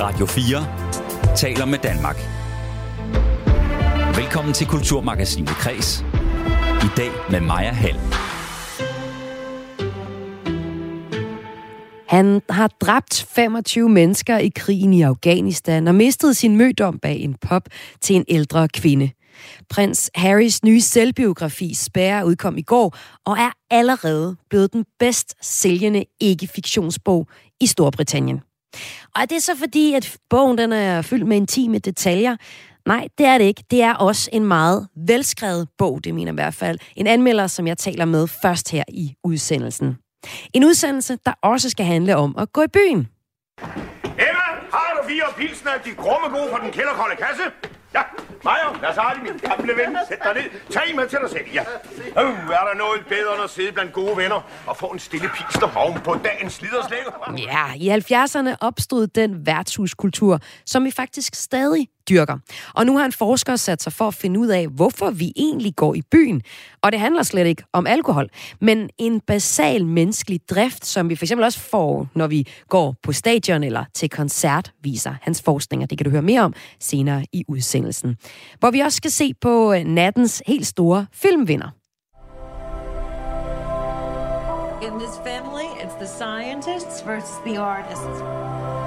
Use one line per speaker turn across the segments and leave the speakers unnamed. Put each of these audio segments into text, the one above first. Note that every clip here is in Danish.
Radio 4 taler med Danmark. Velkommen til Kulturmagasinet Kres. I dag med Maja Hall.
Han har dræbt 25 mennesker i krigen i Afghanistan og mistet sin mødom bag en pop til en ældre kvinde. Prins Harrys nye selvbiografi Spærre udkom i går og er allerede blevet den bedst sælgende ikke-fiktionsbog i Storbritannien. Og er det så fordi, at bogen den er fyldt med intime detaljer? Nej, det er det ikke. Det er også en meget velskrevet bog, det mener i hvert fald. En anmelder, som jeg taler med først her i udsendelsen. En udsendelse, der også skal handle om at gå i byen.
Emma, har du fire pilsner, de grumme gode fra den kælderkolde kasse? Ja, Maja, lad os have min gamle ven. Sæt dig ned. Tag med til dig selv, ja. Uh, er der noget bedre end at sidde blandt gode venner og få en stille pister oven på dagens sliderslæg?
Ja, i 70'erne opstod den værtshuskultur, som vi faktisk stadig dyrker. Og nu har en forsker sat sig for at finde ud af, hvorfor vi egentlig går i byen. Og det handler slet ikke om alkohol, men en basal menneskelig drift, som vi for eksempel også får, når vi går på stadion eller til koncert, viser hans forskning, det kan du høre mere om senere i udsendelsen. Hvor vi også skal se på øh, nattens helt store filmvinder.
In this family, it's the scientists versus the artists.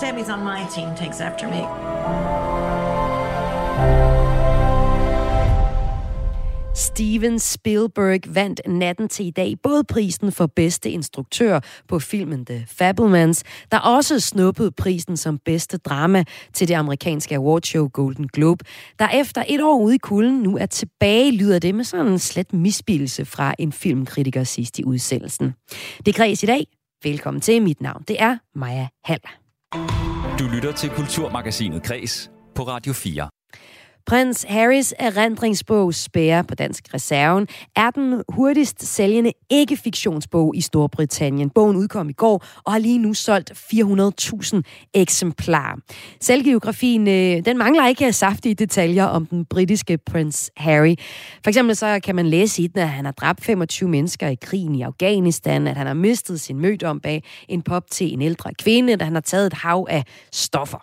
Sammy's on my team, takes after me.
Steven Spielberg vandt natten til i dag både prisen for bedste instruktør på filmen The Fablemans, der også snuppede prisen som bedste drama til det amerikanske awardshow Golden Globe, der efter et år ude i kulden nu er tilbage, lyder det med sådan en slet misbildelse fra en filmkritiker sidst i udsendelsen. Det kreds i dag. Velkommen til. Mit navn det er Maja Hall.
Lytter til Kulturmagasinet Kres på Radio 4.
Prins Harrys erindringsbog Spære på Dansk Reserven er den hurtigst sælgende ikke-fiktionsbog i Storbritannien. Bogen udkom i går og har lige nu solgt 400.000 eksemplarer. Selvgeografien øh, den mangler ikke saftige detaljer om den britiske prins Harry. For eksempel så kan man læse i den, at han har dræbt 25 mennesker i krigen i Afghanistan, at han har mistet sin mødom bag en pop til en ældre kvinde, at han har taget et hav af stoffer.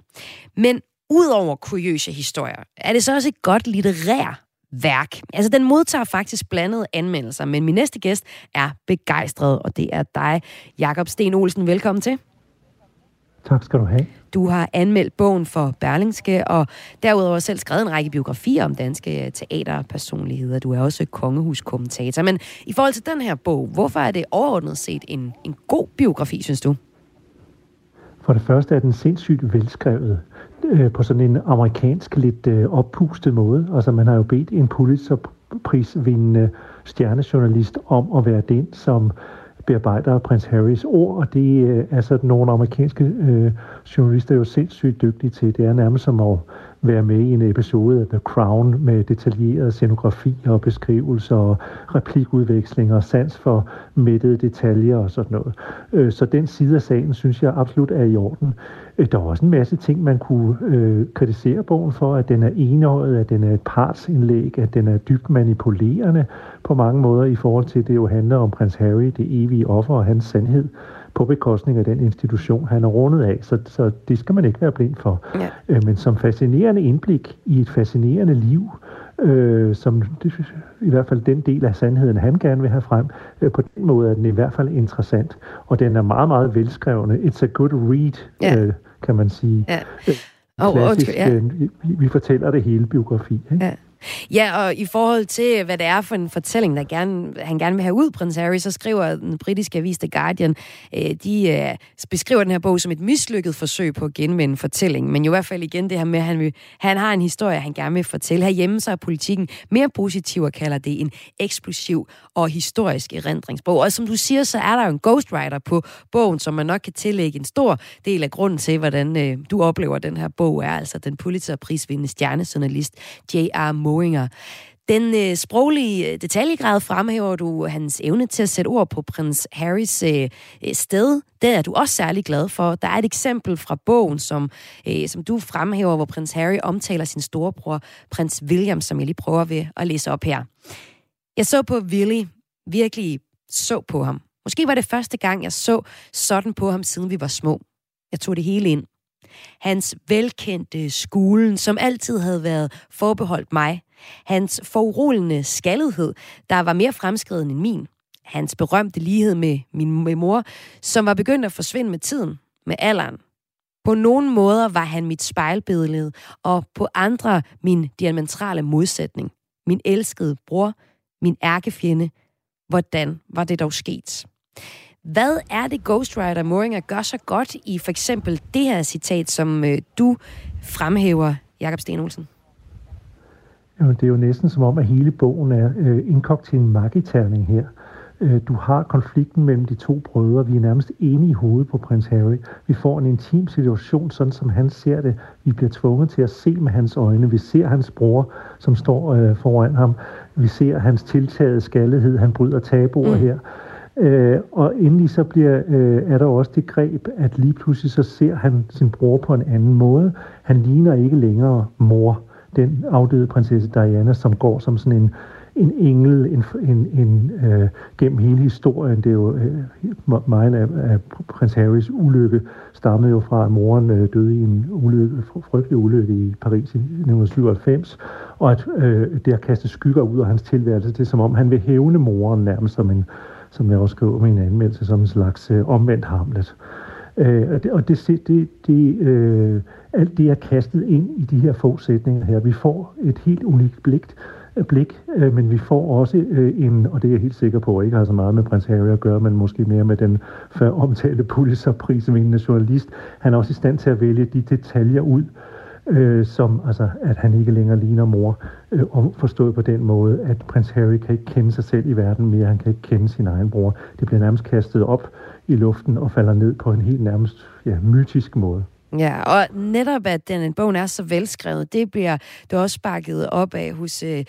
Men Udover kuriøse historier, er det så også et godt litterær værk. Altså, den modtager faktisk blandede anmeldelser, men min næste gæst er begejstret, og det er dig, Jakob Sten Olsen. Velkommen til.
Tak skal du have.
Du har anmeldt bogen for Berlingske, og derudover selv skrevet en række biografier om danske teaterpersonligheder. Du er også kongehuskommentator. Men i forhold til den her bog, hvorfor er det overordnet set en, en god biografi, synes du?
For det første er den sindssygt velskrevet øh, på sådan en amerikansk, lidt øh, oppustet måde. Altså man har jo bedt en Pulitzer-prisvindende stjernejournalist om at være den, som bearbejder prins Harrys ord, og det øh, er sådan nogle amerikanske øh, journalister jo sindssygt dygtige til. Det er nærmest som at være med i en episode af The Crown med detaljeret scenografi og beskrivelser og replikudvekslinger og sans for mættede detaljer og sådan noget. Øh, så den side af sagen synes jeg absolut er i orden. Øh, der er også en masse ting, man kunne øh, kritisere bogen for, at den er enøjet, at den er et partsindlæg, at den er dybt manipulerende på mange måder i forhold til, at det jo handler om prins Harry, det evige offer og hans sandhed på bekostning af den institution, han er rundet af. Så, så det skal man ikke være blind for. Ja. Øh, men som fascinerende indblik i et fascinerende liv, øh, som det, i hvert fald den del af sandheden, han gerne vil have frem, øh, på den måde er den i hvert fald interessant. Og den er meget, meget velskrevende. It's a good read, ja. øh, kan man sige. Ja. Oh, Klassisk, okay, ja. øh, vi, vi fortæller det hele biografi. Ikke? Ja.
Ja, og i forhold til, hvad det er for en fortælling, der gerne, han gerne vil have ud, prins Harry, så skriver den britiske avis The Guardian, øh, de øh, beskriver den her bog som et mislykket forsøg på at genvinde fortællingen. Men jo i hvert fald igen det her med, at han, vil, han har en historie, han gerne vil fortælle. Herhjemme så er politikken mere positiv og kalder det en eksplosiv og historisk erindringsbog. Og som du siger, så er der jo en ghostwriter på bogen, som man nok kan tillægge en stor del af grunden til, hvordan øh, du oplever den her bog, er altså den Pulitzer-prisvindende stjernejournalist J.R. Moinger. Den øh, sproglige øh, detaljegrad fremhæver du hans evne til at sætte ord på prins Harrys øh, øh, sted. Det er du også særlig glad for. Der er et eksempel fra bogen, som, øh, som du fremhæver, hvor prins Harry omtaler sin storebror, prins William, som jeg lige prøver ved at læse op her. Jeg så på Willy, virkelig så på ham. Måske var det første gang, jeg så sådan på ham, siden vi var små. Jeg tog det hele ind. Hans velkendte skolen, som altid havde været forbeholdt mig. Hans forurolende skaldighed, der var mere fremskreden end min. Hans berømte lighed med min med mor, som var begyndt at forsvinde med tiden, med alderen. På nogle måder var han mit spejlbillede, og på andre min diametrale modsætning. Min elskede bror, min ærkefjende. Hvordan var det dog sket? Hvad er det Ghostwriter Moringer gør så godt i for eksempel det her citat, som øh, du fremhæver, Jakob Sten Olsen?
Jamen, det er jo næsten som om, at hele bogen er øh, indkogt til en magiterning her. Øh, du har konflikten mellem de to brødre. Vi er nærmest enige i hovedet på prins Harry. Vi får en intim situation, sådan som han ser det. Vi bliver tvunget til at se med hans øjne. Vi ser hans bror, som står øh, foran ham. Vi ser hans tiltagede skaldighed. Han bryder tabuer mm. her. Øh, og endelig så bliver, øh, er der også det greb, at lige pludselig så ser han sin bror på en anden måde. Han ligner ikke længere mor, den afdøde prinsesse Diana, som går som sådan en en engel en, en, en, øh, gennem hele historien. Det er jo øh, meget af, af prins Harrys ulykke stammede jo fra, at moren øh, døde i en ulykke, frygtelig ulykke i Paris i 1997, og at øh, det har kastet skygger ud af hans tilværelse. Det er som om, han vil hævne moren nærmest som en, som jeg også skriver med en anmeldelse, som en slags øh, omvendt Hamlet. Øh, og det, og det, det, det, øh, alt det er kastet ind i de her få sætninger her. Vi får et helt unikt blik øh, blik, øh, men vi får også øh, en, og det er jeg helt sikker på, ikke har så meget med prins Harry at gøre, men måske mere med den før omtalte Pulitzer-prisvindende journalist. Han er også i stand til at vælge de detaljer ud, øh, Øh, som altså, at han ikke længere ligner mor, øh, og forstået på den måde, at prins Harry kan ikke kende sig selv i verden mere, han kan ikke kende sin egen bror. Det bliver nærmest kastet op i luften og falder ned på en helt nærmest ja, mytisk måde.
Ja, og netop at den bogen er så velskrevet, det bliver det også sparket op af hos øh,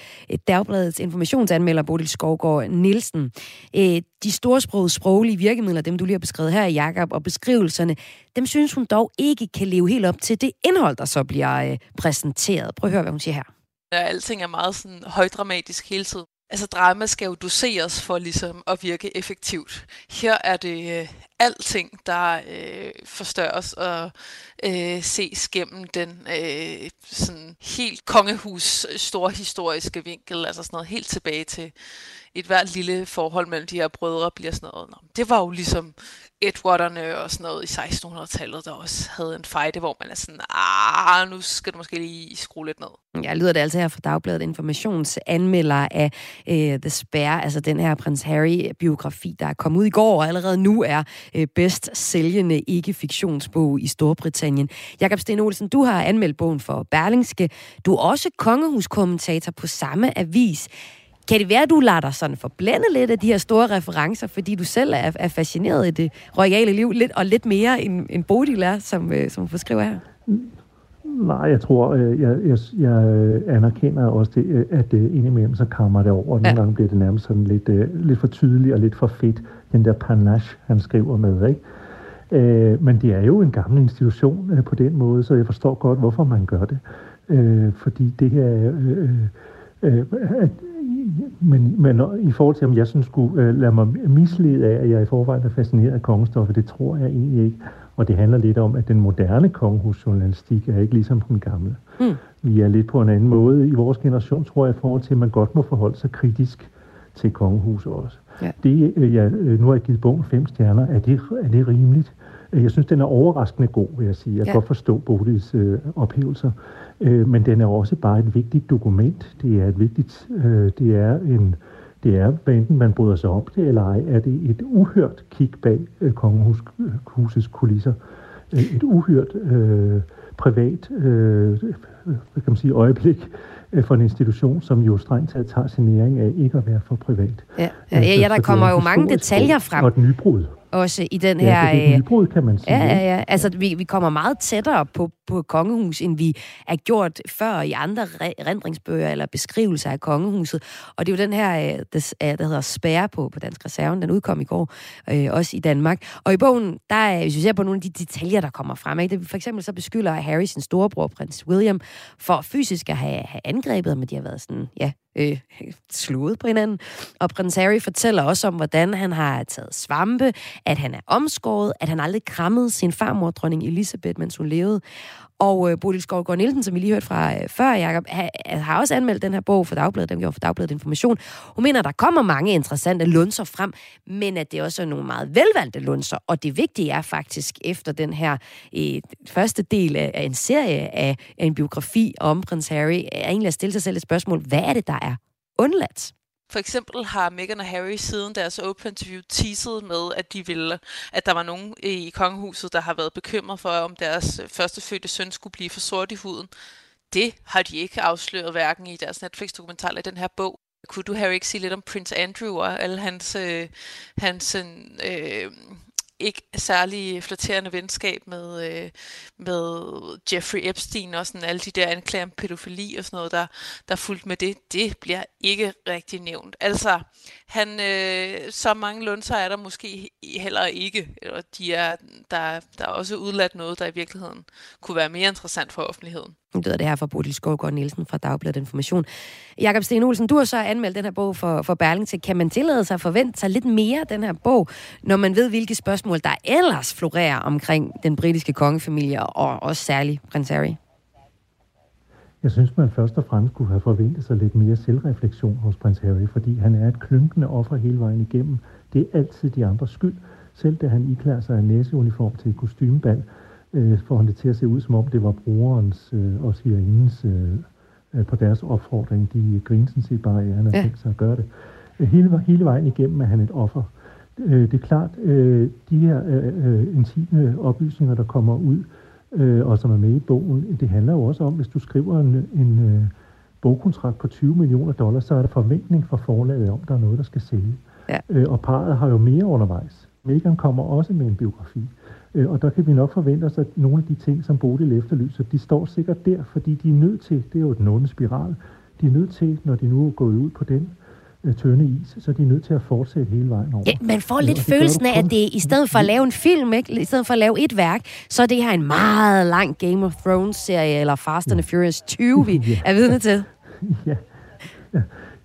Dagbladets informationsanmelder Bodil Skovgaard Nielsen. Øh, de storsprogede sproglige virkemidler, dem du lige har beskrevet her, Jakob, og beskrivelserne, dem synes hun dog ikke kan leve helt op til det indhold, der så bliver øh, præsenteret. Prøv at høre, hvad hun siger her.
Ja, alting er meget sådan højdramatisk hele tiden. Altså drama skal jo doseres for ligesom at virke effektivt. Her er det øh, alting, der øh, forstørres og øh, ses gennem den øh, sådan helt kongehus store historiske vinkel, altså sådan noget helt tilbage til et hvert lille forhold mellem de her brødre bliver sådan noget. Nå, det var jo ligesom Edwarderne og sådan noget i 1600-tallet, der også havde en fejde, hvor man er sådan, ah, nu skal du måske lige skrue lidt ned.
Ja, lyder det altså her fra Dagbladet Informationsanmelder af uh, The Spare, altså den her prins Harry-biografi, der er kommet ud i går, og allerede nu er øh, uh, bedst sælgende ikke-fiktionsbog i Storbritannien. Jakob Sten Olsen, du har anmeldt bogen for Berlingske. Du er også kongehuskommentator på samme avis. Kan det være, at du lader dig sådan forblænde lidt af de her store referencer, fordi du selv er, er fascineret i det royale liv, lidt, og lidt mere end, end Bodil er, som, øh, som beskriver her?
Nej, jeg tror, øh, jeg, jeg, jeg anerkender også, det, øh, at det indimellem så kommer det over. Nogle ja. gange bliver det nærmest sådan lidt, lidt for tydeligt og lidt for fedt, den der panache, han skriver med, ikke? Men det er jo en gammel institution på den måde, så jeg forstår godt, hvorfor man gør det. fordi det her... Øh, øh, men, men i forhold til, om jeg sådan skulle øh, lade mig mislede af, at jeg i forvejen er fascineret af kongestoffet, det tror jeg egentlig ikke. Og det handler lidt om, at den moderne kongehusjournalistik er ikke ligesom den gamle. Mm. Vi er lidt på en anden måde i vores generation, tror jeg, i forhold til, at man godt må forholde sig kritisk til kongehuset også. Ja. Det, øh, jeg, øh, nu har jeg givet bogen fem stjerner. Er det, er det rimeligt? Jeg synes, den er overraskende god, vil jeg sige. Jeg kan ja. godt forstå Bodils øh, ophævelser. Øh, men den er også bare et vigtigt dokument. Det er et vigtigt, øh, det er en, det er, hvad enten man bryder sig om det eller ej, er det et uhørt kig bag øh, kongehusets kulisser. Øh, et uhørt øh, privat øh, hvad kan man sige, øjeblik øh, for en institution, som jo strengt taget tager sin næring af ikke at være for privat.
Ja, ja, ja, ja der kommer jo mange detaljer frem.
Og et nybrud
også i den her...
Ja, det er nybrud, kan man sige.
Ja, ja, ja. Altså, vi, vi kommer meget tættere på, på kongehus, end vi er gjort før i andre rendringsbøger eller beskrivelser af kongehuset. Og det er jo den her, der, der hedder Spære på, på Dansk Reserven, den udkom i går, øh, også i Danmark. Og i bogen, der er, hvis vi ser på nogle af de detaljer, der kommer frem, ikke? Det, for eksempel så beskylder Harry sin storebror, prins William, for fysisk at have, have angrebet, men de har været sådan, ja, øh, slået på hinanden. Og prins Harry fortæller også om, hvordan han har taget svampe, at han er omskåret, at han aldrig krammede sin farmor, dronning Elisabeth, mens hun levede. Og øh, Bodil Skovgaard Nielsen, som vi lige hørte fra øh, før, Jacob, ha, har også anmeldt den her bog for Dagbladet, den gjorde for Dagbladet Information. Hun mener, at der kommer mange interessante lunser frem, men at det også er nogle meget velvalgte lunser. Og det vigtige er faktisk, efter den her øh, første del af, af en serie af, af en biografi om prins Harry, er egentlig at stille sig selv et spørgsmål, hvad er det, der er undladt?
For eksempel har Meghan og Harry siden deres open interview teaset med, at de ville, at der var nogen i kongehuset, der har været bekymret for, om deres øh, førstefødte søn skulle blive for sort i huden. Det har de ikke afsløret hverken i deres Netflix-dokumentar eller i den her bog. Kunne du, Harry, ikke sige lidt om Prince Andrew og alle hans, øh, hans øh, ikke særlig flatterende venskab med, øh, med Jeffrey Epstein og sådan alle de der anklager om pædofili og sådan noget, der, der fulgte med det, det bliver ikke rigtig nævnt. Altså, han, øh, så mange lunser er der måske heller ikke. Eller de er, der, der er også udladt noget, der i virkeligheden kunne være mere interessant for offentligheden.
Nu lyder det her fra Bodil Skovgaard Nielsen fra Dagbladet Information. Jakob Sten Olsen, du har så anmeldt den her bog for, for Berlingske. Kan man tillade sig at forvente sig lidt mere den her bog, når man ved, hvilke spørgsmål, der ellers florerer omkring den britiske kongefamilie, og også særligt prins Harry?
Jeg synes, man først og fremmest kunne have forventet sig lidt mere selvreflektion hos prins Harry, fordi han er et klynkende offer hele vejen igennem. Det er altid de andres skyld. Selv da han iklæder sig en næseuniform til et kostymebal, øh, får han det til at se ud, som om det var brorens øh, og svigerindens øh, øh, på deres opfordring. De griner sådan set bare, at han har ja. tænkt sig at gøre det. Øh, hele, hele vejen igennem er han et offer. Øh, det er klart, øh, de her øh, øh, intime oplysninger, der kommer ud, øh, og som er med i bogen, det handler jo også om, hvis du skriver en, en øh, bogkontrakt på 20 millioner dollars, så er der forventning fra forlaget om, der er noget, der skal sælge. Ja. Øh, og parret har jo mere undervejs. Megan kommer også med en biografi. Øh, og der kan vi nok forvente os, at nogle af de ting, som Bodil efterlyser, de står sikkert der, fordi de er nødt til, det er jo den onde spiral, de er nødt til, når de nu er gået ud på den øh, tynde is, så de er nødt til at fortsætte hele vejen over.
Ja, man får lidt øh, følelsen af, at det i stedet for at lave en film, ikke, i stedet for at lave et værk, så er det her en meget lang Game of Thrones-serie, eller Fast and the Furious 20, vi ja. er vidne til.
ja.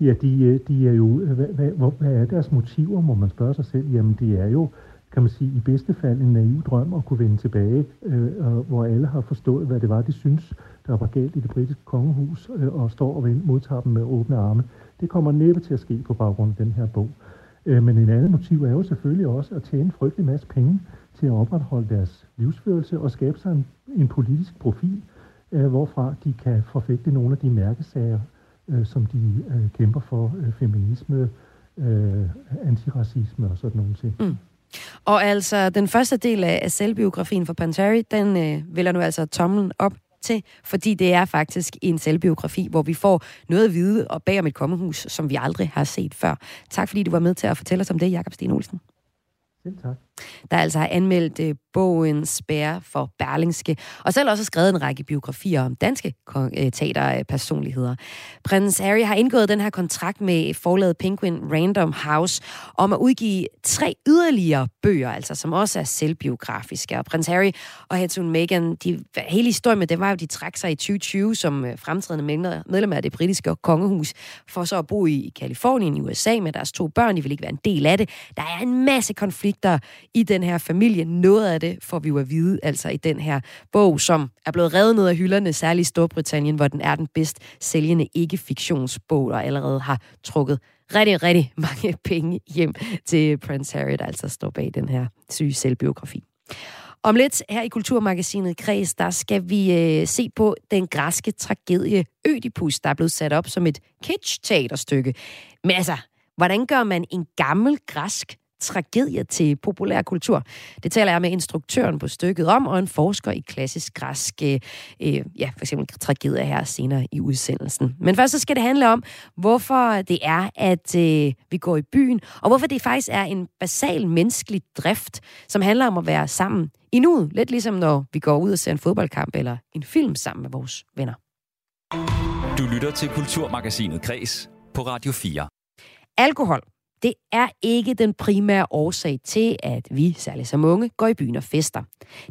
Ja, de, øh, de er jo, hvad, hvad, hvad er deres motiver, må man spørge sig selv? Jamen, det er jo, kan man sige, i bedste fald en naiv drøm at kunne vende tilbage, øh, hvor alle har forstået, hvad det var, de synes, der var galt i det britiske kongehus, øh, og står og modtager dem med åbne arme. Det kommer næppe til at ske på baggrund af den her bog. Øh, men en anden motiv er jo selvfølgelig også at tjene en frygtelig masse penge til at opretholde deres livsførelse og skabe sig en, en politisk profil, øh, hvorfra de kan forfægte nogle af de mærkesager, øh, som de øh, kæmper for, øh, feminisme, øh, antiracisme og sådan nogle ting. Mm.
Og altså, den første del af selvbiografien for Panteri, den øh, vælger nu altså tommelen op til, fordi det er faktisk en selvbiografi, hvor vi får noget at vide og bag om et kommehus, som vi aldrig har set før. Tak fordi du var med til at fortælle os om det, Jakob Sten Olsen.
Selv tak.
Der altså har anmeldt øh, bogen Spær for Berlingske, og selv også skrevet en række biografier om danske øh, teaterpersonligheder. Prins Harry har indgået den her kontrakt med forlaget Penguin Random House om at udgive tre yderligere bøger, altså som også er selvbiografiske. Og prins Harry og hertugen Meghan, de, hele historien med det var jo, de trak sig i 2020 som øh, fremtrædende medlemmer af det britiske kongehus, for så at bo i Kalifornien i USA med deres to børn. De vil ikke være en del af det. Der er en masse konflikter i den her familie. Noget af det får vi jo at vide, altså i den her bog, som er blevet revet ned af hylderne, særligt i Storbritannien, hvor den er den bedst sælgende ikke-fiktionsbog, og allerede har trukket rigtig, rigtig mange penge hjem til Prince Harry, der altså står bag den her syge selvbiografi. Om lidt her i Kulturmagasinet Kreds, der skal vi øh, se på den græske tragedie Ødipus, der er blevet sat op som et kitsch-teaterstykke. Men altså, hvordan gør man en gammel græsk tragedie til populær kultur. Det taler jeg med instruktøren på stykket om, og en forsker i klassisk græsk, øh, øh, ja, for eksempel tragedier her senere i udsendelsen. Men først så skal det handle om, hvorfor det er, at øh, vi går i byen, og hvorfor det faktisk er en basal menneskelig drift, som handler om at være sammen i nuet. Lidt ligesom når vi går ud og ser en fodboldkamp eller en film sammen med vores venner.
Du lytter til Kulturmagasinet Kres på Radio 4.
Alkohol det er ikke den primære årsag til, at vi, særligt som unge, går i byen og fester.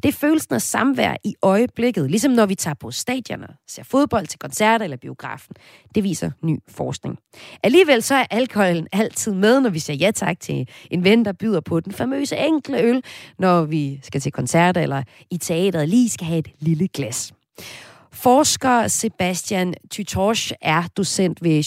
Det er følelsen af samvær i øjeblikket, ligesom når vi tager på stadioner, ser fodbold til koncerter eller biografen. Det viser ny forskning. Alligevel så er alkoholen altid med, når vi siger ja tak til en ven, der byder på den famøse enkle øl, når vi skal til koncerter eller i teateret lige skal have et lille glas. Forsker Sebastian Tytorch er docent ved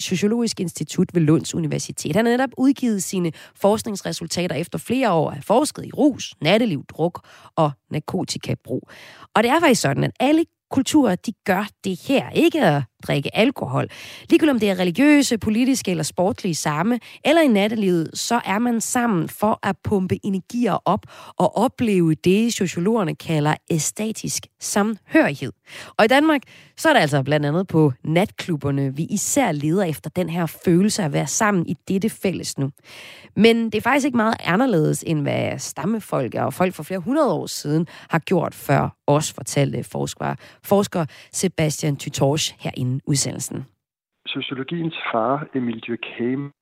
Sociologisk Institut ved Lunds Universitet. Han har netop udgivet sine forskningsresultater efter flere år af forsket i rus, natteliv, druk og narkotikabrug. Og det er faktisk sådan, at alle kulturer, de gør det her. Ikke at drikke alkohol. Ligegyldigt om det er religiøse, politiske eller sportlige samme, eller i nattelivet, så er man sammen for at pumpe energier op og opleve det, sociologerne kalder æstatisk samhørighed. Og i Danmark, så er det altså blandt andet på natklubberne, vi især leder efter den her følelse af at være sammen i dette fælles nu. Men det er faktisk ikke meget anderledes, end hvad stammefolk og folk for flere hundrede år siden har gjort før os, fortalte forsker, forsker Sebastian Tytorsch herinde inden udsendelsen.
Sociologiens far, Emil Durkheim,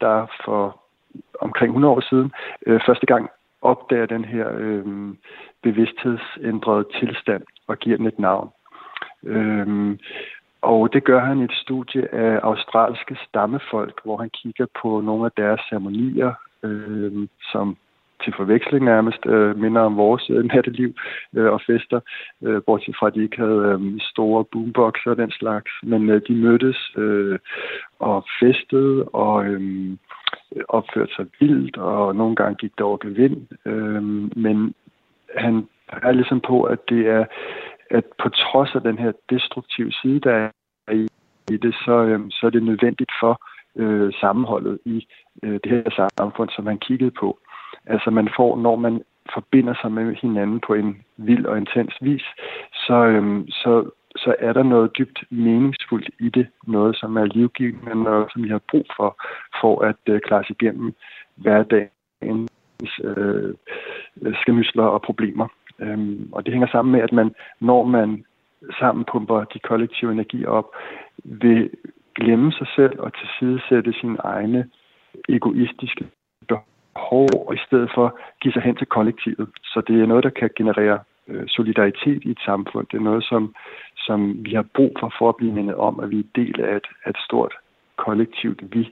der for omkring 100 år siden øh, første gang opdager den her øh, bevidsthedsændrede tilstand og giver den et navn. Øh, og det gør han i et studie af australske stammefolk, hvor han kigger på nogle af deres ceremonier, øh, som til forveksling nærmest øh, minder om vores øh, natteliv øh, og fester, øh, bortset fra at de ikke havde øh, store boomboxer og den slags, men øh, de mødtes øh, og festede og øh, opførte sig vildt, og nogle gange gik det over gevind, øh, men han er ligesom på, at det er, at på trods af den her destruktive side, der er i det, så, øh, så er det nødvendigt for øh, sammenholdet i øh, det her samfund, som han kiggede på. Altså man får, når man forbinder sig med hinanden på en vild og intens vis, så, øhm, så, så er der noget dybt meningsfuldt i det. Noget, som er livgivende, noget, som vi har brug for, for at øh, klare sig igennem hverdagens øh, skamysler og problemer. Øhm, og det hænger sammen med, at man, når man sammen pumper de kollektive energier op, vil glemme sig selv og tilsidesætte sine egne egoistiske behov, og i stedet for give sig hen til kollektivet. Så det er noget, der kan generere øh, solidaritet i et samfund. Det er noget, som, som vi har brug for, for at blive mindet om, at vi er del af et, af et stort kollektivt vi.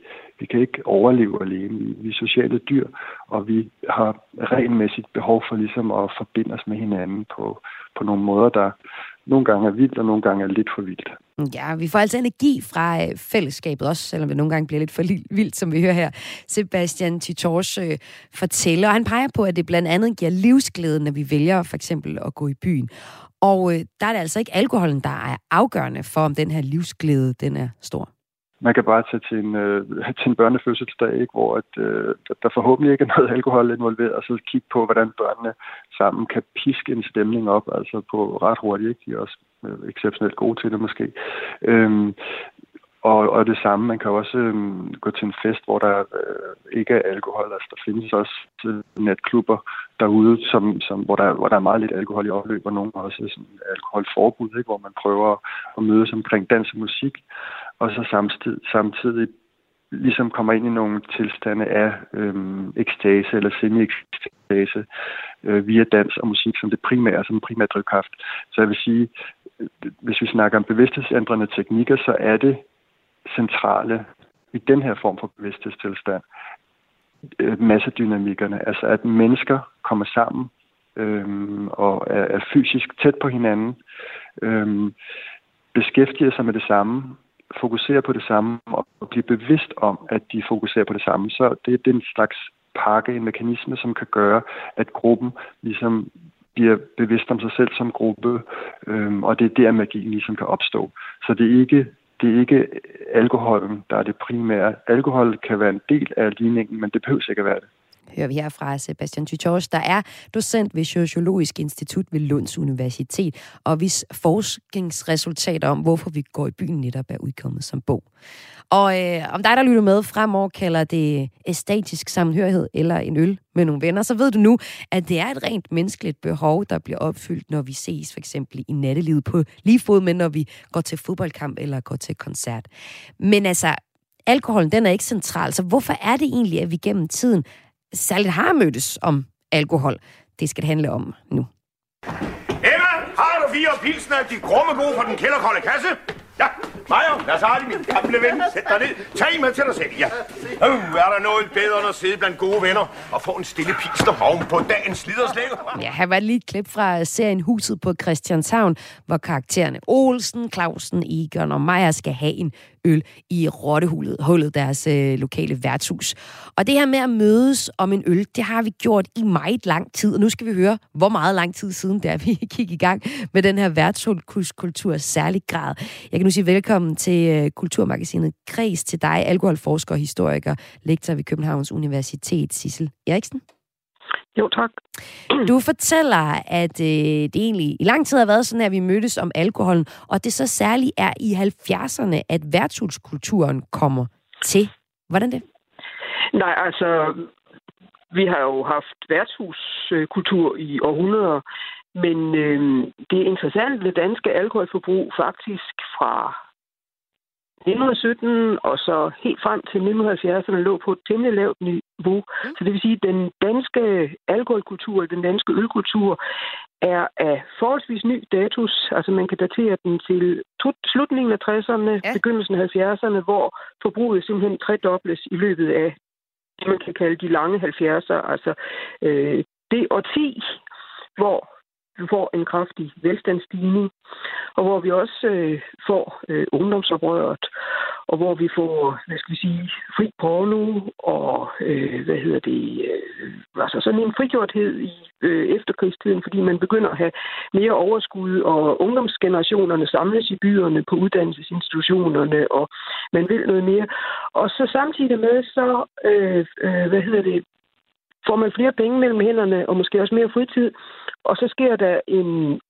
Vi kan ikke overleve alene. Vi, er sociale dyr, og vi har regelmæssigt behov for ligesom at forbinde os med hinanden på, på nogle måder, der nogle gange er vildt, og nogle gange er lidt for vildt.
Ja, vi får altså energi fra øh, fællesskabet også, selvom det nogle gange bliver lidt for vildt, som vi hører her. Sebastian Titors øh, fortæller, og han peger på, at det blandt andet giver livsglæde, når vi vælger for eksempel at gå i byen. Og øh, der er det altså ikke alkoholen, der er afgørende for, om den her livsglæde den er stor
man kan bare tage til en, øh, til en børnefødselsdag, ikke, hvor at, øh, der forhåbentlig ikke er noget alkohol involveret, og så kigge på, hvordan børnene sammen kan piske en stemning op, altså på ret hurtigt. Ikke? De er også øh, exceptionelt gode til det måske. Øhm, og, og det samme, man kan også øhm, gå til en fest, hvor der øh, ikke er alkohol. Altså, der findes også øh, derude, som, som, hvor, der, hvor der er meget lidt alkohol i opløb, og nogle har også sådan alkoholforbud, ikke? hvor man prøver at mødes omkring dans og musik og så samtidig, samtidig ligesom kommer ind i nogle tilstande af øhm, ekstase eller semi-ekstase øh, via dans og musik som det primære, som primært drivkraft. Så jeg vil sige, øh, hvis vi snakker om bevidsthedsændrende teknikker, så er det centrale i den her form for bevidsthedstilstand øh, massedynamikkerne, altså at mennesker kommer sammen øhm, og er, er fysisk tæt på hinanden, øhm, beskæftiger sig med det samme, fokuserer på det samme og bliver bevidst om, at de fokuserer på det samme. Så det er den slags pakke, en mekanisme, som kan gøre, at gruppen ligesom bliver bevidst om sig selv som gruppe, øhm, og det er der, magien ligesom kan opstå. Så det er ikke det er ikke alkoholen, der er det primære. Alkohol kan være en del af ligningen, men det behøver ikke at være det
hører vi her fra Sebastian Tytors, der er docent ved Sociologisk Institut ved Lunds Universitet, og hvis forskningsresultater om, hvorfor vi går i byen netop er udkommet som bog. Og øh, om dig, der lytter med fremover, kalder det æstetisk sammenhørighed eller en øl med nogle venner, så ved du nu, at det er et rent menneskeligt behov, der bliver opfyldt, når vi ses for eksempel i nattelivet på lige fod med, når vi går til fodboldkamp eller går til koncert. Men altså, alkoholen den er ikke central, så hvorfor er det egentlig, at vi gennem tiden særligt har mødtes om alkohol? Det skal det handle om nu.
Emma, har du fire pilsner, de grumme gode fra den kælderkolde kasse? Ja, Maja, lad os have min gamle ven. Sæt dig ned. Tag med til dig selv, ja. Uh, er der noget bedre end at sidde blandt gode venner og få en stille pilsner oven på dagens sliderslænger?
Ja, her var lige et klip fra serien Huset på Christianshavn, hvor karaktererne Olsen, Clausen, Egon og Maja skal have en øl i Rottehullet, hullet deres øh, lokale værtshus. Og det her med at mødes om en øl, det har vi gjort i meget lang tid. Og nu skal vi høre, hvor meget lang tid siden det er, vi gik i gang med den her værtshuskultur særlig grad. Jeg kan nu sige velkommen til øh, Kulturmagasinet Kreds til dig, alkoholforsker og historiker, lektor ved Københavns Universitet, Sissel Eriksen.
Jo, tak.
Du fortæller, at øh, det egentlig i lang tid har været sådan, at vi mødtes om alkoholen, og det så særligt er i 70'erne, at værtshuskulturen kommer til. Hvordan det?
Nej, altså, vi har jo haft værtshuskultur i århundreder, men øh, det er interessant, det danske alkoholforbrug faktisk fra 1917 og så helt frem til 1970'erne lå på et temmelig lavt niveau. Mm. Så det vil sige, at den danske alkoholkultur, den danske ølkultur, er af forholdsvis ny datus. Altså man kan datere den til slutningen af 60'erne, ja. begyndelsen af 70'erne, hvor forbruget simpelthen tredobles i løbet af det, man kan kalde de lange 70'er. Altså øh, det årti, hvor får en kraftig velstandsstigning, og hvor vi også øh, får øh, ungdomsoprøret, og hvor vi får, hvad skal vi sige, fri porno, og øh, hvad hedder det, øh, altså sådan en frigjorthed i øh, efterkrigstiden, fordi man begynder at have mere overskud, og ungdomsgenerationerne samles i byerne på uddannelsesinstitutionerne, og man vil noget mere. Og så samtidig med, så, øh, øh, hvad hedder det, får man flere penge mellem hænderne, og måske også mere fritid. Og så sker der en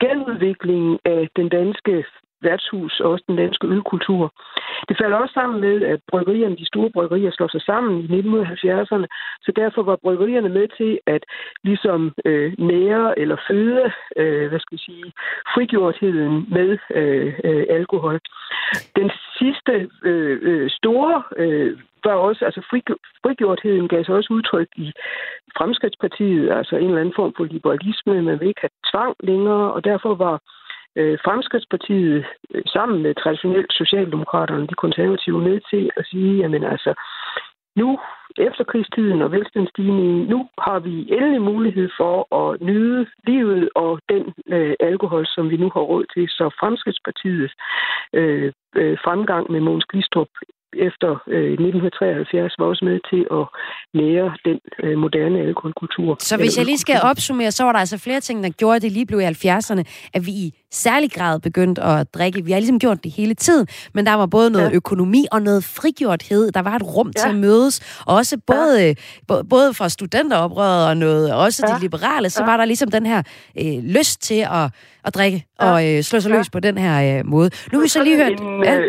genudvikling af den danske værtshus og også den danske ølkultur. Det falder også sammen med, at bryggerierne, de store bryggerier, slår sig sammen i 1970'erne, så derfor var bryggerierne med til at ligesom øh, nære eller føde, øh, hvad skal jeg sige, frigjortheden med øh, øh, alkohol. Den sidste øh, øh, store øh, var også, altså frigjortheden gav sig også udtryk i Fremskridspartiet, altså en eller anden form for liberalisme, man vil ikke have tvang længere, og derfor var øh, Fremskridspartiet øh, sammen med traditionelt Socialdemokraterne, de konservative, med til at sige, jamen altså, nu efter krigstiden og velstandsstigningen, nu har vi endelig mulighed for at nyde livet og den øh, alkohol, som vi nu har råd til. Så Fremskridspartiets øh, øh, fremgang med Måns Glistrup efter øh, 1973 var også med til at lære den øh, moderne alkoholkultur.
Så hvis jeg lige skal opsummere, så var der altså flere ting, der gjorde, at det lige blev i 70'erne, at vi i særlig grad begyndte at drikke. Vi har ligesom gjort det hele tiden, men der var både noget ja. økonomi og noget frigjorthed. Der var et rum ja. til at mødes, og også både, ja. både fra studenteroprøret og noget, også ja. de liberale, så ja. var der ligesom den her øh, lyst til at, at drikke ja. og øh, slå sig ja. løs på den her øh, måde. Nu har vi så lige hørt...
En, ja.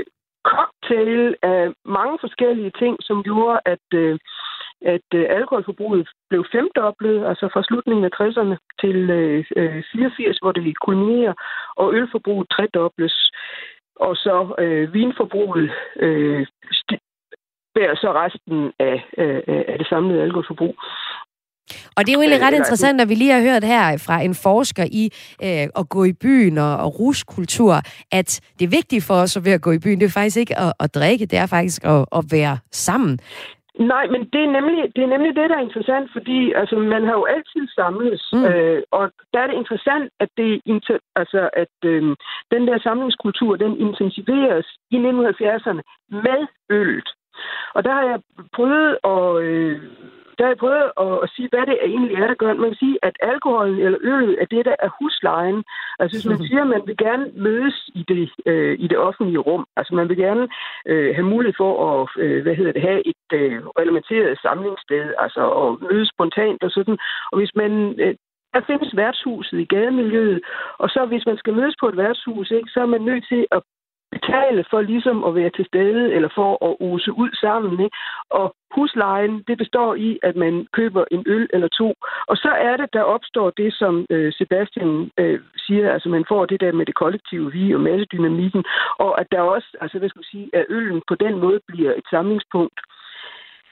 Cocktail af mange forskellige ting, som gjorde, at, øh, at øh, alkoholforbruget blev femdoblet, altså fra slutningen af 60'erne til øh, øh 84, hvor det kulminerer, og ølforbruget tredobles. Og så øh, vinforbruget øh, bærer så resten af, øh, af, af det samlede alkoholforbrug.
Og det er jo egentlig ret interessant, at vi lige har hørt her fra en forsker i øh, at gå i byen og, og ruskultur, at det vigtige for os ved at gå i byen, det er faktisk ikke at, at drikke, det er faktisk at, at være sammen.
Nej, men det er, nemlig, det er nemlig det, der er interessant, fordi altså, man har jo altid samles, mm. øh, og der er det interessant, at, det, altså, at øh, den der samlingskultur, den intensiveres i 1970'erne med øllet. Og der har jeg prøvet at øh, der har jeg prøvet at, sige, hvad det egentlig er, der gør. Man kan sige, at alkohol eller øl er det, der er huslejen. Altså hvis man siger, at man vil gerne mødes i det, øh, i det offentlige rum, altså man vil gerne øh, have mulighed for at øh, hvad hedder det, have et øh, reglementeret samlingssted, altså at mødes spontant og sådan. Og hvis man øh, der findes værtshuset i gademiljøet, og så hvis man skal mødes på et værtshus, ikke, så er man nødt til at betale for ligesom at være til stede, eller for at ose ud sammen. Ikke? Og huslejen, det består i, at man køber en øl eller to. Og så er det, der opstår det, som øh, Sebastian øh, siger, altså man får det der med det kollektive vi og massedynamikken, og at der også, altså hvad skal man sige, at øllen på den måde bliver et samlingspunkt.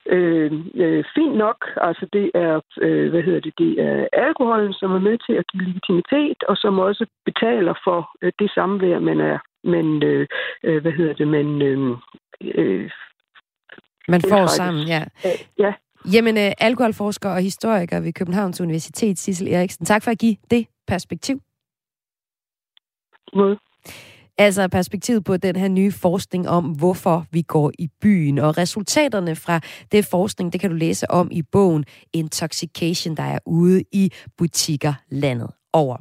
Øh, øh, fint nok, altså det er, øh, hvad hedder det, det er alkoholen, som er med til at give legitimitet, og som også betaler for øh, det samvær, man er, men øh, øh, hvad hedder det, man øh, øh,
man får sammen, ja.
Øh, ja.
Jamen, øh, alkoholforsker og historiker ved Københavns Universitet, Sissel Eriksen, tak for at give det perspektiv.
Måde.
Altså perspektivet på den her nye forskning om, hvorfor vi går i byen. Og resultaterne fra det forskning, det kan du læse om i bogen Intoxication, der er ude i butikker landet over.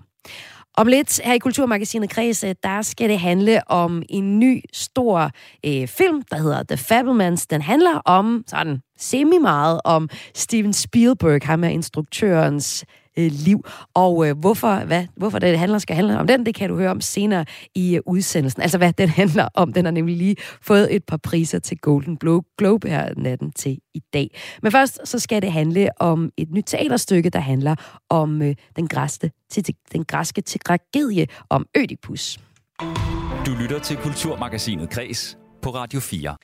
Om lidt her i Kulturmagasinet Kreds, der skal det handle om en ny stor øh, film, der hedder The Fabelmans. Den handler om sådan semi meget om Steven Spielberg, ham er instruktørens øh, liv. Og øh, hvorfor, hvad, hvorfor det handler, skal handle om den, det kan du høre om senere i øh, udsendelsen. Altså hvad den handler om. Den har nemlig lige fået et par priser til Golden Globe her natten til i dag. Men først så skal det handle om et nyt teaterstykke, der handler om øh, den, græske, til, den græske tragedie om Ødipus.
Du lytter til Kulturmagasinet Kres på Radio 4.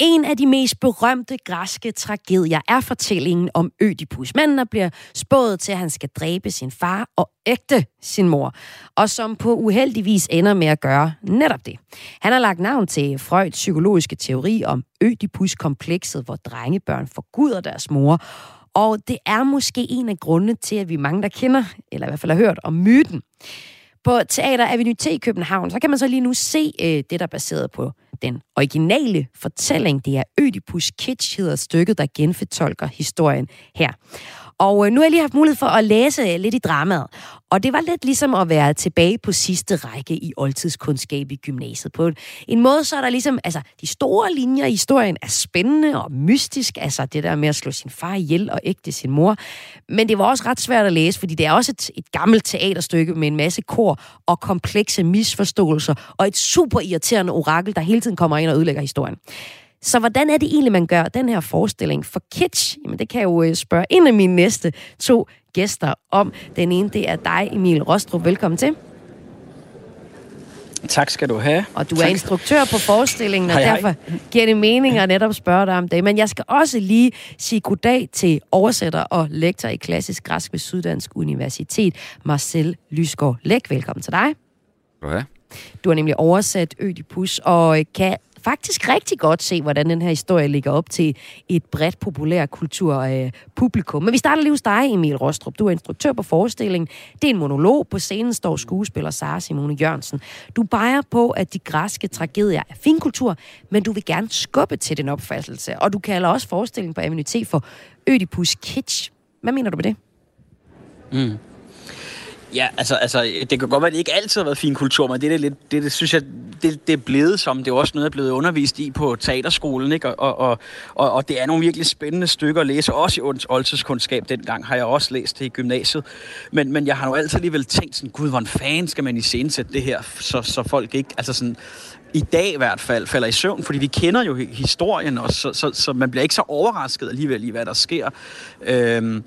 En af de mest berømte græske tragedier er fortællingen om Ødipus. Manden, der bliver spået til, at han skal dræbe sin far og ægte sin mor, og som på uheldigvis ender med at gøre netop det. Han har lagt navn til Freuds psykologiske teori om Ødipus-komplekset, hvor drengebørn forguder deres mor, og det er måske en af grundene til, at vi mange, der kender, eller i hvert fald har hørt om myten. På Teater Avenue i København, så kan man så lige nu se øh, det, der er baseret på den originale fortælling. Det er Ødipus Kitsch, hedder stykket, der genfortolker historien her. Og øh, nu har jeg lige haft mulighed for at læse øh, lidt i dramaet. Og det var lidt ligesom at være tilbage på sidste række i oldtidskundskab i gymnasiet. På en måde så er der ligesom, altså de store linjer i historien er spændende og mystisk. Altså det der med at slå sin far ihjel og ægte sin mor. Men det var også ret svært at læse, fordi det er også et, et gammelt teaterstykke med en masse kor og komplekse misforståelser. Og et super irriterende orakel, der hele tiden kommer ind og ødelægger historien. Så hvordan er det egentlig, man gør den her forestilling for kitsch? Jamen, det kan jeg jo øh, spørge en af mine næste to gæster om. Den ene, det er dig, Emil Rostrup. Velkommen til.
Tak skal du have.
Og du
tak.
er instruktør på forestillingen, og
hej, hej.
derfor giver det mening at netop spørge dig om det. Men jeg skal også lige sige goddag til oversætter og lektor i klassisk græsk ved Syddansk Universitet, Marcel Lysgaard Læk. Velkommen til dig.
Ja.
Du har nemlig oversat Ødipus, og kan faktisk rigtig godt se, hvordan den her historie ligger op til et bredt populær kulturpublikum. Øh, men vi starter lige hos dig, Emil Rostrup. Du er instruktør på forestillingen. Det er en monolog. På scenen står skuespiller Sara Simone Jørgensen. Du peger på, at de græske tragedier er finkultur, men du vil gerne skubbe til den opfattelse. Og du kalder også forestillingen på Avenue T for Ødipus Kitsch. Hvad mener du med det?
Mm. Ja, altså, altså, det kan godt være, at det ikke altid har været fin kultur, men det, det, lidt, det, det synes jeg, det, det er blevet som. Det er også noget, jeg er blevet undervist i på teaterskolen, ikke? Og, og, og, og det er nogle virkelig spændende stykker at læse, også i oldtidskundskab. Dengang har jeg også læst det i gymnasiet. Men, men jeg har nu altid alligevel tænkt sådan, gud, hvor en fan skal man i sætte det her, så, så folk ikke, altså sådan, i dag i hvert fald falder i søvn, fordi vi kender jo historien, og så, så, så man bliver ikke så overrasket alligevel i, hvad der sker. Øhm,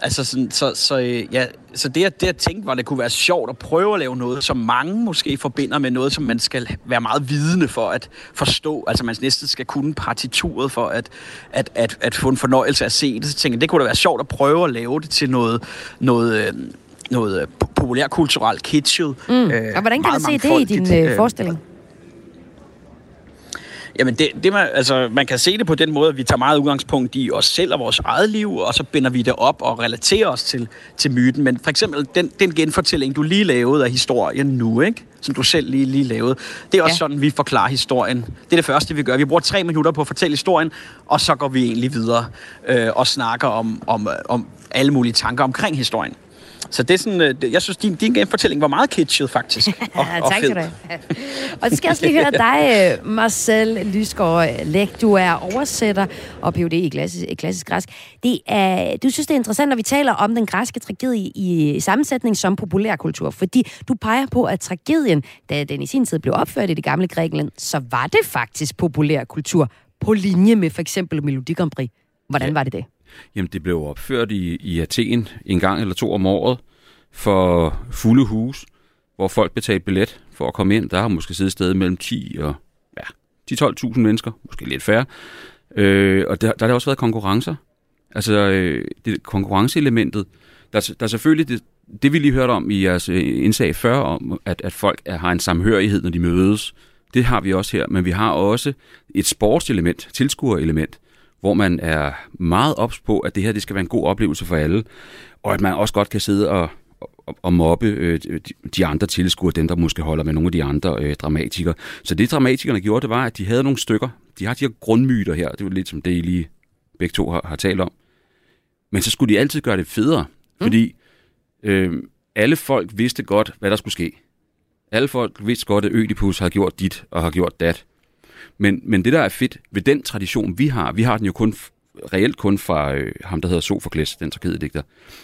Altså sådan, så, så, ja, så det, det jeg tænkte var, at det kunne være sjovt at prøve at lave noget, som mange måske forbinder med noget, som man skal være meget vidende for at forstå. Altså man næsten skal kunne partituret for at, at, at, at få en fornøjelse af at se det. Så tænkte jeg, det kunne da være sjovt at prøve at lave det til noget, noget, noget populærkulturelt kitschet.
Mm. Øh, og hvordan kan du se det i din øh, forestilling?
Jamen, det, det man, altså, man kan se det på den måde, at vi tager meget udgangspunkt i os selv og vores eget liv, og så binder vi det op og relaterer os til, til myten. Men for eksempel den, den genfortælling, du lige lavede af historien nu, ikke? som du selv lige, lige lavede, det er også ja. sådan, vi forklarer historien. Det er det første, vi gør. Vi bruger tre minutter på at fortælle historien, og så går vi egentlig videre øh, og snakker om, om, om alle mulige tanker omkring historien. Så det er sådan, øh, jeg synes, din, din fortælling var meget kitschet, faktisk.
Og, og tak skal du Og så skal jeg også lige høre dig, Marcel Lysgaard Læk. Du er oversætter og Ph.D. i klassisk, klassisk græsk. Det er, du synes, det er interessant, når vi taler om den græske tragedie i sammensætning som populærkultur, fordi du peger på, at tragedien, da den i sin tid blev opført i det gamle Grækenland, så var det faktisk populærkultur på linje med for eksempel Melodi Grand Prix. Hvordan var det det?
Jamen, det blev opført i, i Athen en gang eller to om året for fulde hus, hvor folk betalte billet for at komme ind. Der har måske siddet sted mellem 10 og ja, 10-12.000 mennesker, måske lidt færre. Øh, og der, der har også været konkurrencer. Altså, øh, det konkurrenceelementet, der, der er selvfølgelig det, det, vi lige hørte om i jeres øh, indsag før, om at, at folk er, har en samhørighed, når de mødes. Det har vi også her, men vi har også et sportselement, tilskuerelement, hvor man er meget ops på, at det her det skal være en god oplevelse for alle, og at man også godt kan sidde og, og, og mobbe øh, de andre tilskuere, dem der måske holder med nogle af de andre øh, dramatikere. Så det dramatikerne gjorde, det var, at de havde nogle stykker. De har de her grundmyter her, det var lidt som det, I lige begge to har, har talt om. Men så skulle de altid gøre det federe, mm. fordi øh, alle folk vidste godt, hvad der skulle ske. Alle folk vidste godt, at Ødipus har gjort dit og har gjort dat. Men, men det, der er fedt ved den tradition, vi har, vi har den jo kun reelt kun fra øh, ham, der hedder Sofokles, den tragediedigter.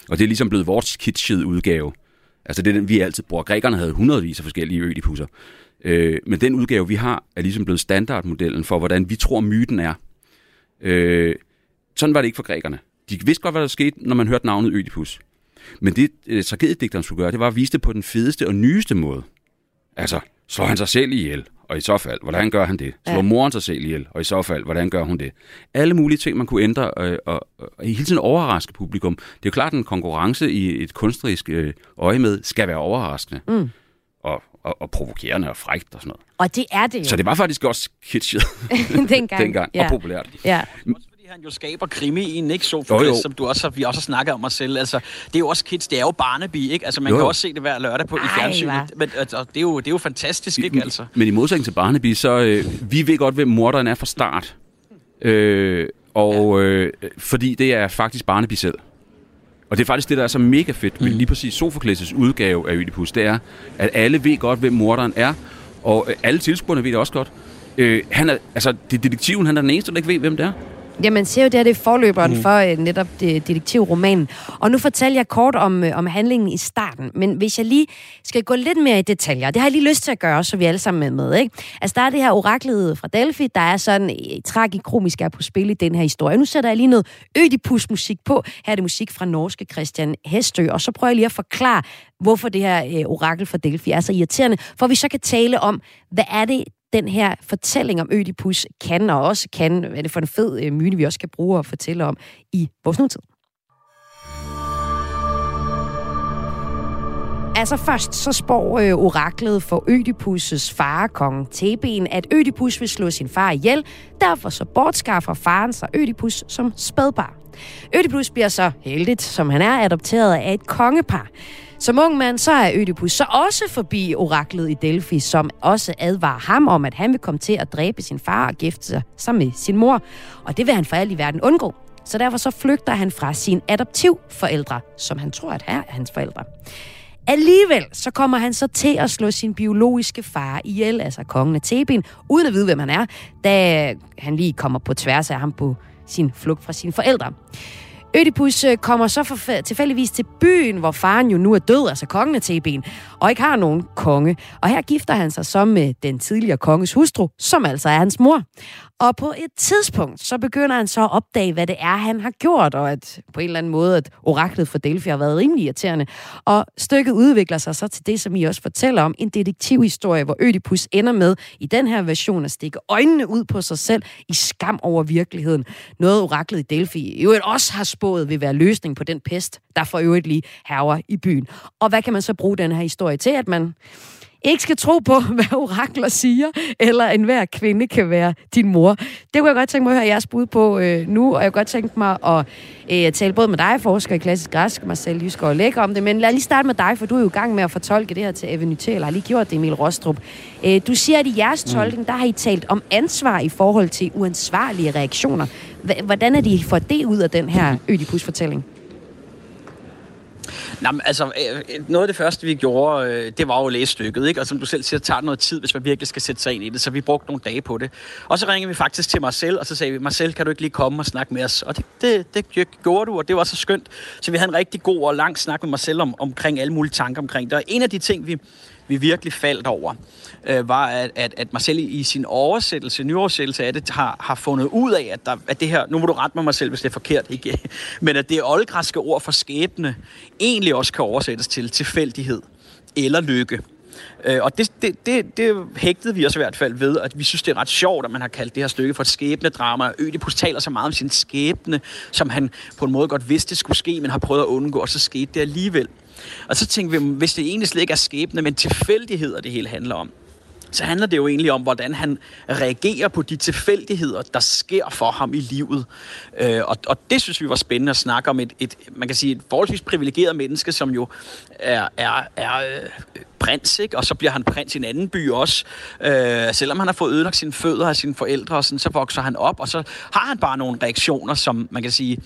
Og det er ligesom blevet vores kitschede udgave. Altså det er den, vi altid bruger. Grækerne havde hundredvis af forskellige ødipusser. Øh, men den udgave, vi har, er ligesom blevet standardmodellen for, hvordan vi tror, myten er. Øh, sådan var det ikke for grækerne. De vidste godt, hvad der skete, når man hørte navnet Ødipus. Men det, øh, tragediedigteren skulle gøre, det var at vise det på den fedeste og nyeste måde. Altså, slår han sig selv ihjel? Og i så fald, hvordan gør han det? Slår ja. moren sig selv ihjel? Og i så fald, hvordan gør hun det? Alle mulige ting, man kunne ændre, øh, og, og, og hele tiden overraske publikum. Det er jo klart, at en konkurrence i et kunstnerisk øh, øje med skal være overraskende. Mm. Og, og, og provokerende og frægt og sådan noget.
Og det er det jo.
Så det var faktisk også kitschet
dengang,
dengang
ja.
og populært.
Ja
han jo skaber krimien, ikke? Sofokles, jo, jo. som du også har, vi også har snakket om os selv. Altså, det er jo også kids, det er jo Barnaby, ikke? Altså, man jo, jo. kan også se det hver lørdag på Ej, i fjernsynet. Men altså, det, er jo, det er jo fantastisk, ikke? Altså.
Men i modsætning til Barnaby, så øh, vi ved godt, hvem morderen er fra start. Øh, og ja. øh, fordi det er faktisk Barnaby selv. Og det er faktisk det, der er så mega fedt med mm. lige præcis Sofokles' udgave af Ødipus, det er, at alle ved godt, hvem morderen er, og øh, alle tilskuerne ved det også godt. Øh, han er, altså, det er detektiven, han er den eneste, der ikke ved, hvem det er.
Ja, man ser jo, det er det forløberen mm. for uh, netop det, detektivromanen. Og nu fortæller jeg kort om, uh, om handlingen i starten, men hvis jeg lige skal gå lidt mere i detaljer, det har jeg lige lyst til at gøre, så vi alle sammen er med, ikke? Altså, der er det her oraklet fra Delphi, der er sådan uh, tragikromisk er på spil i den her historie. Nu sætter jeg lige noget Ødipus-musik på. Her er det musik fra norske Christian Hestø, og så prøver jeg lige at forklare, hvorfor det her uh, orakel fra Delphi er så irriterende, for vi så kan tale om, hvad er det, den her fortælling om Ødipus kan, og også kan, hvad er det for en fed øh, myte, vi også kan bruge og fortælle om i vores nutid. Altså først så spår øh, oraklet for Ødipus' far, kong Theben, at Ødipus vil slå sin far ihjel. Derfor så bortskaffer faren sig Ødipus som spædbar. Ødipus bliver så heldigt, som han er, adopteret af et kongepar. Som ung mand, så er Ødipus så også forbi oraklet i Delphi, som også advarer ham om, at han vil komme til at dræbe sin far og gifte sig med sin mor. Og det vil han for alt i verden undgå. Så derfor så flygter han fra sine adoptivforældre, som han tror, at er hans forældre. Alligevel så kommer han så til at slå sin biologiske far ihjel, altså kongen af Theben, uden at vide, hvem han er, da han lige kommer på tværs af ham på sin flugt fra sine forældre. Ødipus øh, kommer så for, tilfældigvis til byen, hvor faren jo nu er død, altså kongen af Theben, og ikke har nogen konge. Og her gifter han sig så med den tidligere konges hustru, som altså er hans mor. Og på et tidspunkt, så begynder han så at opdage, hvad det er, han har gjort, og at på en eller anden måde, at oraklet for Delphi har været rimelig irriterende. Og stykket udvikler sig så til det, som I også fortæller om, en detektivhistorie, hvor Ødipus ender med i den her version at stikke øjnene ud på sig selv i skam over virkeligheden. Noget oraklet i Delphi jo også har spået vil være løsning på den pest, der for øvrigt lige herrer i byen. Og hvad kan man så bruge den her historie til, at man ikke skal tro på, hvad orakler siger, eller enhver kvinde kan være din mor. Det kunne jeg godt tænke mig at høre jeres bud på øh, nu, og jeg kunne godt tænke mig at øh, tale både med dig, forsker i klassisk græsk, Marcel og Lækker om det, men lad lige starte med dig, for du er jo i gang med at fortolke det her til Evenyté, eller har lige gjort det, Emil Rostrup. Øh, du siger, at i jeres mm. tolkning, der har I talt om ansvar i forhold til uansvarlige reaktioner. Hvordan er de for det ud af den her Ødipus-fortælling?
Nå, men, altså, øh, øh, noget af det første, vi gjorde, øh, det var jo at læse stykket, ikke? Og som du selv siger, tager noget tid, hvis man virkelig skal sætte sig ind i det, så vi brugte nogle dage på det. Og så ringede vi faktisk til Marcel, og så sagde vi, Marcel, kan du ikke lige komme og snakke med os? Og det, det, det gjorde du, og det var så skønt. Så vi havde en rigtig god og lang snak med Marcel om, omkring alle mulige tanker omkring det. Og en af de ting, vi, vi virkelig faldt over, øh, var, at, at, at Marcel i sin oversættelse, nyoversættelse af det, har, har fundet ud af, at, der, at det her, nu må du rette mig mig selv, hvis det er forkert, ikke? men at det oldgræske ord for skæbne egentlig også kan oversættes til tilfældighed eller lykke. Øh, og det, det, det, det hægtede vi os i hvert fald ved, at vi synes, det er ret sjovt, at man har kaldt det her stykke for et skæbnedrama. Ødipus taler så meget om sin skæbne, som han på en måde godt vidste skulle ske, men har prøvet at undgå, og så skete det alligevel. Og så tænkte vi, hvis det egentlig slet ikke er skæbne, men tilfældigheder, det hele handler om, så handler det jo egentlig om, hvordan han reagerer på de tilfældigheder, der sker for ham i livet. Øh, og, og det synes vi var spændende at snakke om et, et man kan sige, et forholdsvis privilegeret menneske, som jo er, er, er øh, prins, ikke? og så bliver han prins i en anden by også. Øh, selvom han har fået ødelagt sine fødder af sine forældre, og sådan, så vokser han op, og så har han bare nogle reaktioner, som man kan sige,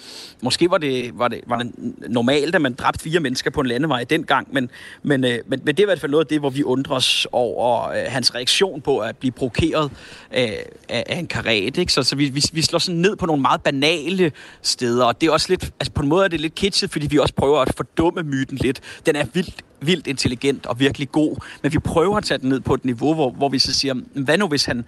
måske var det, var det, var det normalt, at man dræbte fire mennesker på en landevej dengang, men, men, øh, men, men det er i hvert fald noget af det, hvor vi undrer os over øh, hans reaktion på at blive provokeret øh, af, af en karat. Ikke? Så, så vi, vi, vi slår sådan ned på nogle meget banale steder, og det er også lidt, altså på en måde er det lidt kitschet, fordi vi også prøver at fordumme myten lidt. Den er vildt vildt intelligent og virkelig god, men vi prøver at tage den ned på et niveau, hvor, hvor vi så siger, hvad nu hvis han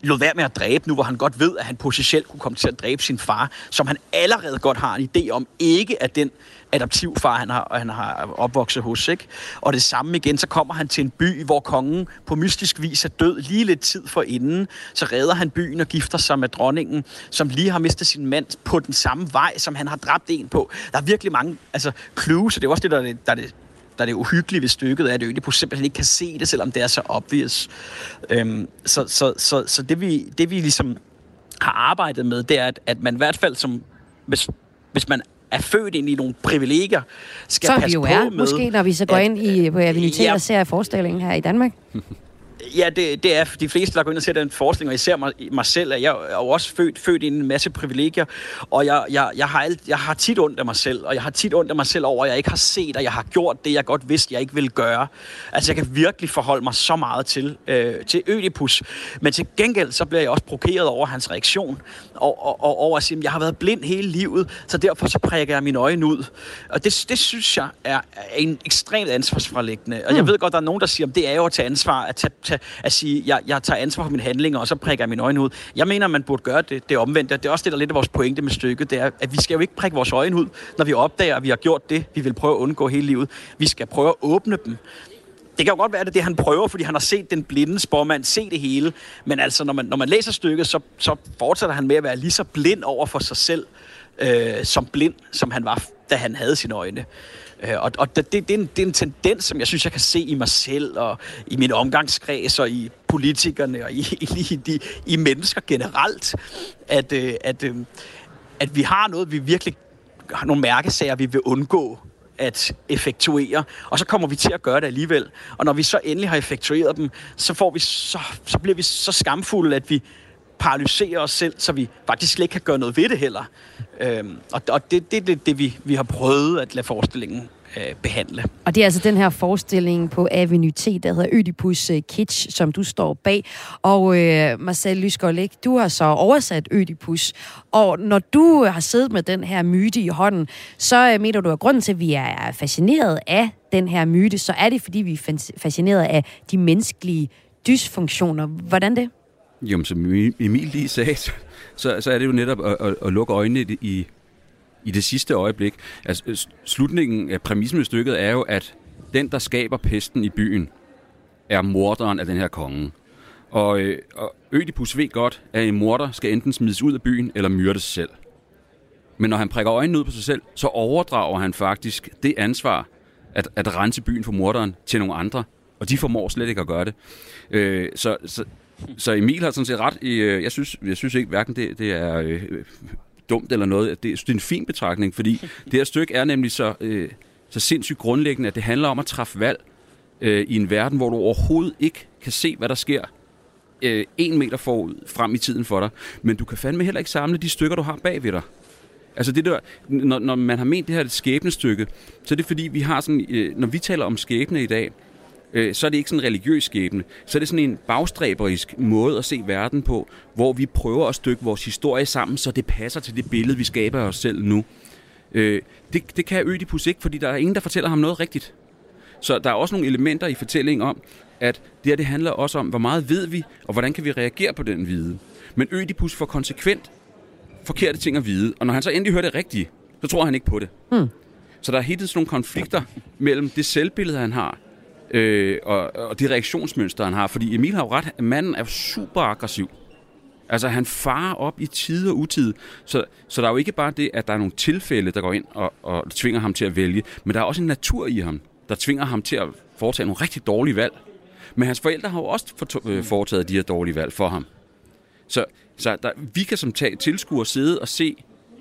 lod være med at dræbe nu, hvor han godt ved, at han potentielt kunne komme til at dræbe sin far, som han allerede godt har en idé om, ikke er den adoptivfar, han har, han har opvokset hos. Ikke? Og det samme igen, så kommer han til en by, hvor kongen på mystisk vis er død lige lidt tid for inden. Så redder han byen og gifter sig med dronningen, som lige har mistet sin mand på den samme vej, som han har dræbt en på. Der er virkelig mange altså, clues, og det er også det, der er det, der er det der er det uhyggelige ved stykket, er, at Ødipus simpelthen ikke kan se det, selvom det er så obvious. Øhm, så, så, så, så det, vi, det vi ligesom har arbejdet med, det er, at, at man i hvert fald som, hvis, hvis man er født ind i nogle privilegier, skal
så
passe
vi jo
på
er,
med...
måske, når vi så går
at,
ind i på Avenitet
ja.
og ser forestillingen her i Danmark.
Ja, det, det er de fleste, der går ind og ser den forskning, og især mig, mig selv, at jeg er jo også født, født i en masse privilegier, og jeg, jeg, jeg, har alt, jeg har tit ondt af mig selv, og jeg har tit ondt af mig selv over, at jeg ikke har set, at jeg har gjort det, jeg godt vidste, jeg ikke ville gøre. Altså, jeg kan virkelig forholde mig så meget til, øh, til Ødipus, men til gengæld, så bliver jeg også provokeret over hans reaktion, og, og, og over at sige, at jeg har været blind hele livet, så derfor så prikker jeg mine øjne ud. Og det, det synes jeg er, en ekstremt ansvarsforlæggende. Og jeg ved godt, der er nogen, der siger, at det er jo at tage ansvar, at tage, tage at sige, jeg, jeg tager ansvar for mine handlinger, og så prikker jeg mine øjne ud. Jeg mener, man burde gøre det, det omvendte. Det er også det, der er lidt af vores pointe med stykket, det er, at vi skal jo ikke prikke vores øjne ud, når vi opdager, at vi har gjort det, vi vil prøve at undgå hele livet. Vi skal prøve at åbne dem. Det kan jo godt være, at det er det, han prøver, fordi han har set den blinde spormand se det hele. Men altså, når man, når man læser stykket, så, så fortsætter han med at være lige så blind over for sig selv, øh, som blind, som han var, da han havde sine øjne. Øh, og og det, det, er en, det er en tendens, som jeg synes, jeg kan se i mig selv, og i min omgangskreds, og i politikerne, og i, i, i, i mennesker generelt, at, øh, at, øh, at vi har noget, vi virkelig har nogle mærkesager, vi vil undgå at effektuere, og så kommer vi til at gøre det alligevel. Og når vi så endelig har effektueret dem, så, får vi så, så bliver vi så skamfulde, at vi paralyserer os selv, så vi faktisk slet ikke kan gøre noget ved det heller. Øhm, og og det, det er det, det, vi, vi har prøvet at lade forestillingen øh, behandle.
Og det er altså den her forestilling på Avenue T, der hedder Ødipus øh, Kitsch, som du står bag. Og øh, Marcel Lysgaard du har så oversat Ødipus. Og når du har siddet med den her myte i hånden, så øh, mener du, at grunden til, at vi er fascineret af den her myte, så er det, fordi vi er fascineret af de menneskelige dysfunktioner. Hvordan det?
Jo, som Emil lige sagde, så, så er det jo netop at, at, at lukke øjnene i, i det sidste øjeblik. Altså, slutningen af præmissen i stykket er jo, at den, der skaber pesten i byen, er morderen af den her konge. Og, øh, og Ødipus ved godt, at en morder skal enten smides ud af byen eller myrdes selv. Men når han prikker øjnene ud på sig selv, så overdrager han faktisk det ansvar at, at rense byen for morderen til nogle andre. Og de formår slet ikke at gøre det. Øh, så, så så Emil har sådan set ret. I, øh, jeg, synes, jeg synes ikke, hverken det, det er øh, dumt eller noget. Det, det er en fin betragtning, fordi det her stykke er nemlig så, øh, så sindssygt grundlæggende, at det handler om at træffe valg øh, i en verden, hvor du overhovedet ikke kan se, hvad der sker øh, en meter forud frem i tiden for dig. Men du kan fandme heller ikke samle de stykker, du har bag ved dig. Altså det der, når, når man har ment det her skæbnestykke, så er det fordi, vi har sådan, øh, når vi taler om skæbne i dag, øh, så er det ikke sådan en religiøs skæbne. Så er det sådan en bagstræberisk måde at se verden på, hvor vi prøver at stykke vores historie sammen, så det passer til det billede, vi skaber af os selv nu. Øh, det, det kan Ødipus ikke, fordi der er ingen, der fortæller ham noget rigtigt. Så der er også nogle elementer i fortællingen om, at det her det handler også om, hvor meget ved vi, og hvordan kan vi reagere på den viden. Men Ødipus får konsekvent forkerte ting at vide, og når han så endelig hører det rigtige, så tror han ikke på det.
Hmm.
Så der er helt sådan nogle konflikter mellem det selvbillede, han har, øh, og, og de reaktionsmønstre, han har. Fordi Emil har jo ret, at manden er super aggressiv. Altså, han farer op i tid og utid. Så, så der er jo ikke bare det, at der er nogle tilfælde, der går ind og, og tvinger ham til at vælge, men der er også en natur i ham, der tvinger ham til at foretage nogle rigtig dårlige valg. Men hans forældre har jo også øh, foretaget de her dårlige valg for ham. Så, så der, vi kan som tag, tilskuer sidde og se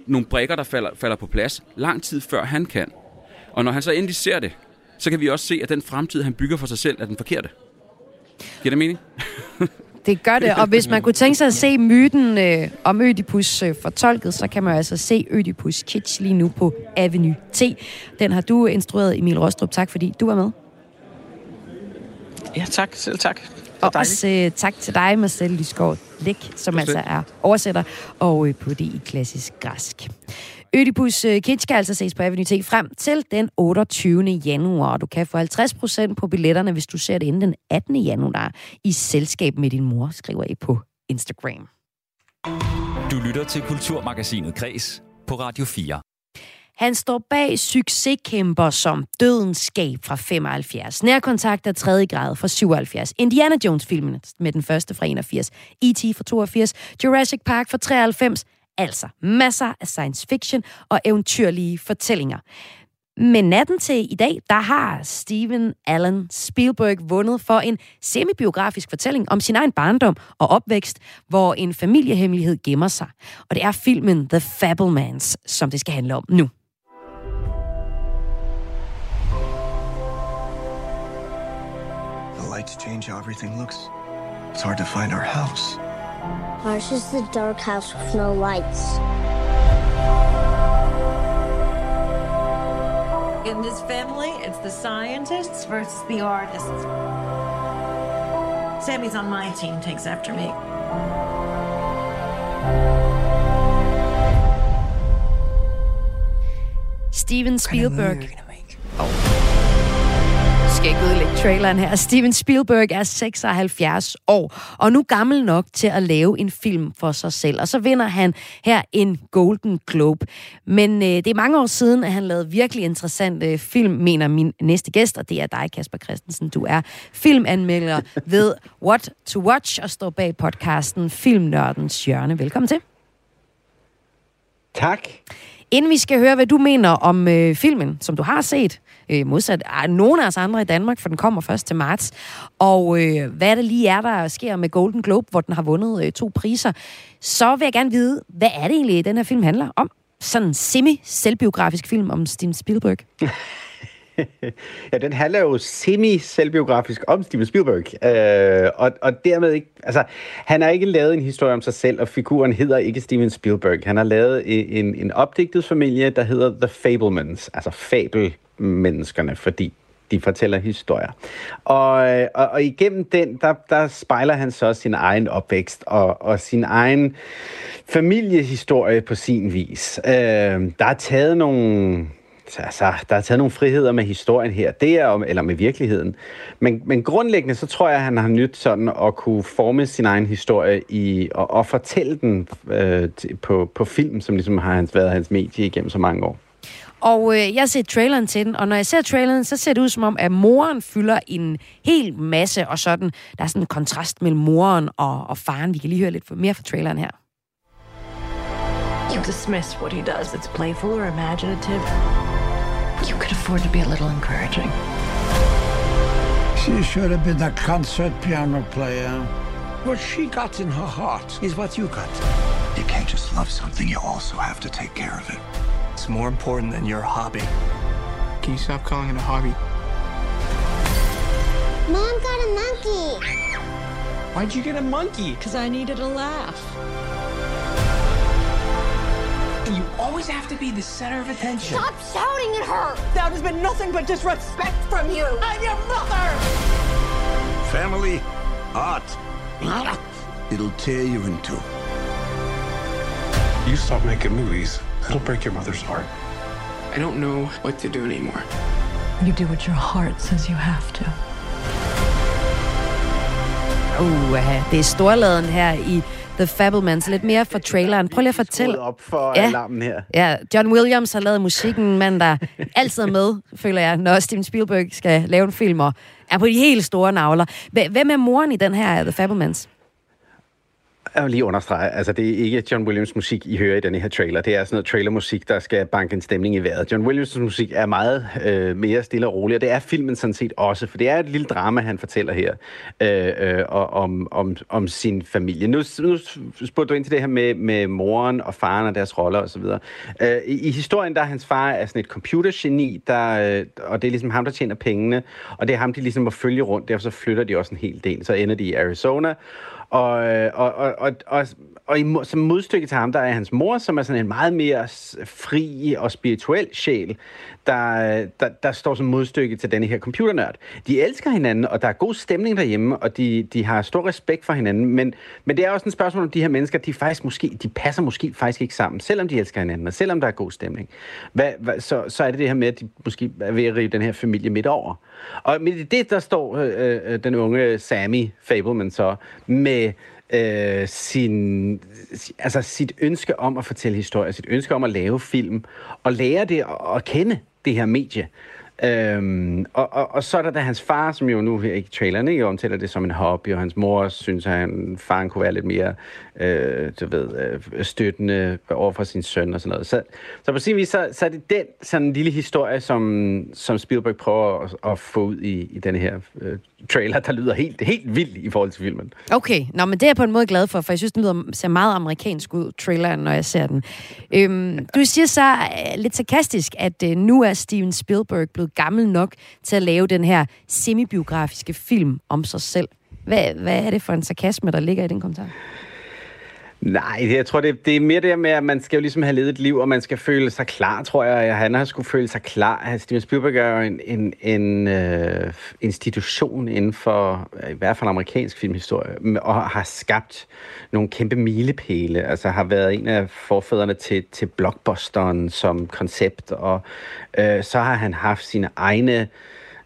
nogle brikker, der falder, falder på plads lang tid før han kan. Og når han så endelig ser det, så kan vi også se, at den fremtid, han bygger for sig selv, er den forkerte. Giver det mening?
Det gør det, og hvis man kunne tænke sig at se myten øh, om Ødipus øh, fortolket, så kan man altså se Ødipus Kitsch lige nu på Avenue T. Den har du instrueret, Emil Rostrup. Tak fordi du var med.
Ja, tak. Selv tak.
Og også øh, tak til dig, Marcel Lysgaard Læk, som altså er oversætter og øh, på det i klassisk græsk. Ødipus øh, Kitsch kan altså ses på Avenue T frem til den 28. januar. Du kan få 50% på billetterne, hvis du ser det inden den 18. januar i selskab med din mor, skriver I på Instagram.
Du lytter til Kulturmagasinet Kres på Radio 4.
Han står bag succeskæmper som Dødens Skab fra 75, Nærkontakt af 3. grad fra 77, Indiana Jones-filmen med den første fra 81, E.T. fra 82, Jurassic Park fra 93, altså masser af science fiction og eventyrlige fortællinger. Men natten til i dag, der har Steven Allen Spielberg vundet for en semibiografisk fortælling om sin egen barndom og opvækst, hvor en familiehemmelighed gemmer sig. Og det er filmen The Fablemans, som det skal handle om nu.
The lights change how everything looks. It's hard to find our house.
Ours is the dark house with no lights.
In this family, it's the scientists versus the artists. Sammy's on my team, takes after me.
Steven Spielberg. Udlægge traileren her. Steven Spielberg er 76 år, og nu gammel nok til at lave en film for sig selv. Og så vinder han her en Golden Globe. Men øh, det er mange år siden, at han lavede virkelig interessante øh, film, mener min næste gæst, og det er dig, Kasper Christensen. Du er filmanmelder ved What to Watch og står bag podcasten Filmnørdens Hjørne. Velkommen til.
Tak.
Inden vi skal høre, hvad du mener om øh, filmen, som du har set, øh, modsat øh, nogle af os andre i Danmark, for den kommer først til marts, og øh, hvad det lige er, der sker med Golden Globe, hvor den har vundet øh, to priser, så vil jeg gerne vide, hvad er det egentlig, den her film handler om? Sådan en semi-selvbiografisk film om Steven Spielberg.
ja, den handler jo semi-selvbiografisk om Steven Spielberg. Øh, og, og dermed ikke... Altså, han har ikke lavet en historie om sig selv, og figuren hedder ikke Steven Spielberg. Han har lavet en, en opdigtet familie, der hedder The Fablemans, altså fabelmenneskerne, fordi de fortæller historier. Og, og, og igennem den, der, der spejler han så sin egen opvækst og, og sin egen familiehistorie på sin vis. Øh, der er taget nogle altså, der er taget nogle friheder med historien her, det er, eller med virkeligheden. Men, men grundlæggende, så tror jeg, at han har nyt sådan at kunne forme sin egen historie i, og, og fortælle den øh, på, på film, som ligesom har hans, været hans medie igennem så mange år.
Og øh, jeg har set traileren til den, og når jeg ser traileren, så ser det ud som om, at moren fylder en hel masse, og sådan, der er sådan en kontrast mellem moren og, og faren. Vi kan lige høre lidt mere fra traileren her.
You dismiss what he does. It's playful or imaginative. You could afford to be a little encouraging.
She should have been a concert piano player. What she got in her heart is what you got.
You can't just love something, you also have to take care of it. It's more important than your hobby.
Can you stop calling it a hobby?
Mom got a monkey.
Why'd you get a monkey?
Because I needed a laugh.
You always have to be the center of attention.
Stop shouting at her!
That has been nothing but disrespect from you. I'm your mother!
Family, art. It'll tear you in two.
You stop making movies, it'll break your mother's heart.
I don't know what to do anymore.
You do what your heart says you have to.
Uh, det er storladen her i The Fablemans. Lidt mere for traileren. Prøv lige at fortælle.
Op for
Ja.
alarmen her.
Ja, John Williams har lavet musikken, mand der altid er med, føler jeg, når Steven Spielberg skal lave en film og er på de helt store navler. Hv- Hvem er moren i den her The Fablemans?
Jeg vil lige understrege, altså det er ikke John Williams musik, I hører i den her trailer. Det er sådan noget trailermusik, der skal banke en stemning i vejret. John Williams musik er meget øh, mere stille og rolig, og det er filmen sådan set også, for det er et lille drama, han fortæller her øh, øh, og- om, om, om sin familie. Nu, nu spurgte du ind til det her med, med moren og faren og deres roller osv. Øh, i, I historien, der er hans far er sådan et computergeni, der, øh, og det er ligesom ham, der tjener pengene, og det er ham, de ligesom må følge rundt, derfor så flytter de også en hel del. Så ender de i Arizona, og, øh, og, og, og, og, og i, som modstykke til ham, der er hans mor, som er sådan en meget mere fri og spirituel sjæl, der, der, der står som modstykke til denne her computernørd. De elsker hinanden, og der er god stemning derhjemme, og de, de har stor respekt for hinanden, men, men det er også et spørgsmål om de her mennesker, de faktisk måske, de passer måske faktisk ikke sammen, selvom de elsker hinanden, og selvom der er god stemning. Hvad, hvad, så, så er det det her med, at de måske er ved at rive den her familie midt over. Og midt i det, der står øh, øh, øh den unge Sammy Fableman så med øh, sin, altså sit ønske om at fortælle historier, sit ønske om at lave film, og lære det at, at kende det her medie. Øhm, og, og, og så er der da hans far, som jo nu i traileren jo omtaler det som en hobby, og hans mor synes, at han, faren kunne være lidt mere øh, du ved, øh, støttende over for sin søn og sådan noget. Så, så på sin vis, så, så er det den sådan en lille historie, som, som Spielberg prøver at, at få ud i, i den her øh, trailer, der lyder helt, helt vildt i forhold til filmen.
Okay, Nå, men det er jeg på en måde glad for, for jeg synes, den lyder, ser meget amerikansk ud, traileren, når jeg ser den. Øhm, du siger så øh, lidt sarkastisk, at øh, nu er Steven Spielberg blevet gammel nok til at lave den her semibiografiske film om sig selv. Hvad, hvad er det for en sarkasme, der ligger i den kommentar?
Nej, jeg tror, det, det er mere det med, at man skal jo ligesom have levet et liv, og man skal føle sig klar, tror jeg. Han har skulle føle sig klar. Altså, Steven Spielberg er jo en, en, en øh, institution inden for, øh, i hvert fald amerikansk filmhistorie, og har skabt nogle kæmpe milepæle. Altså har været en af forfædrene til, til blockbusteren som koncept, og øh, så har han haft sine egne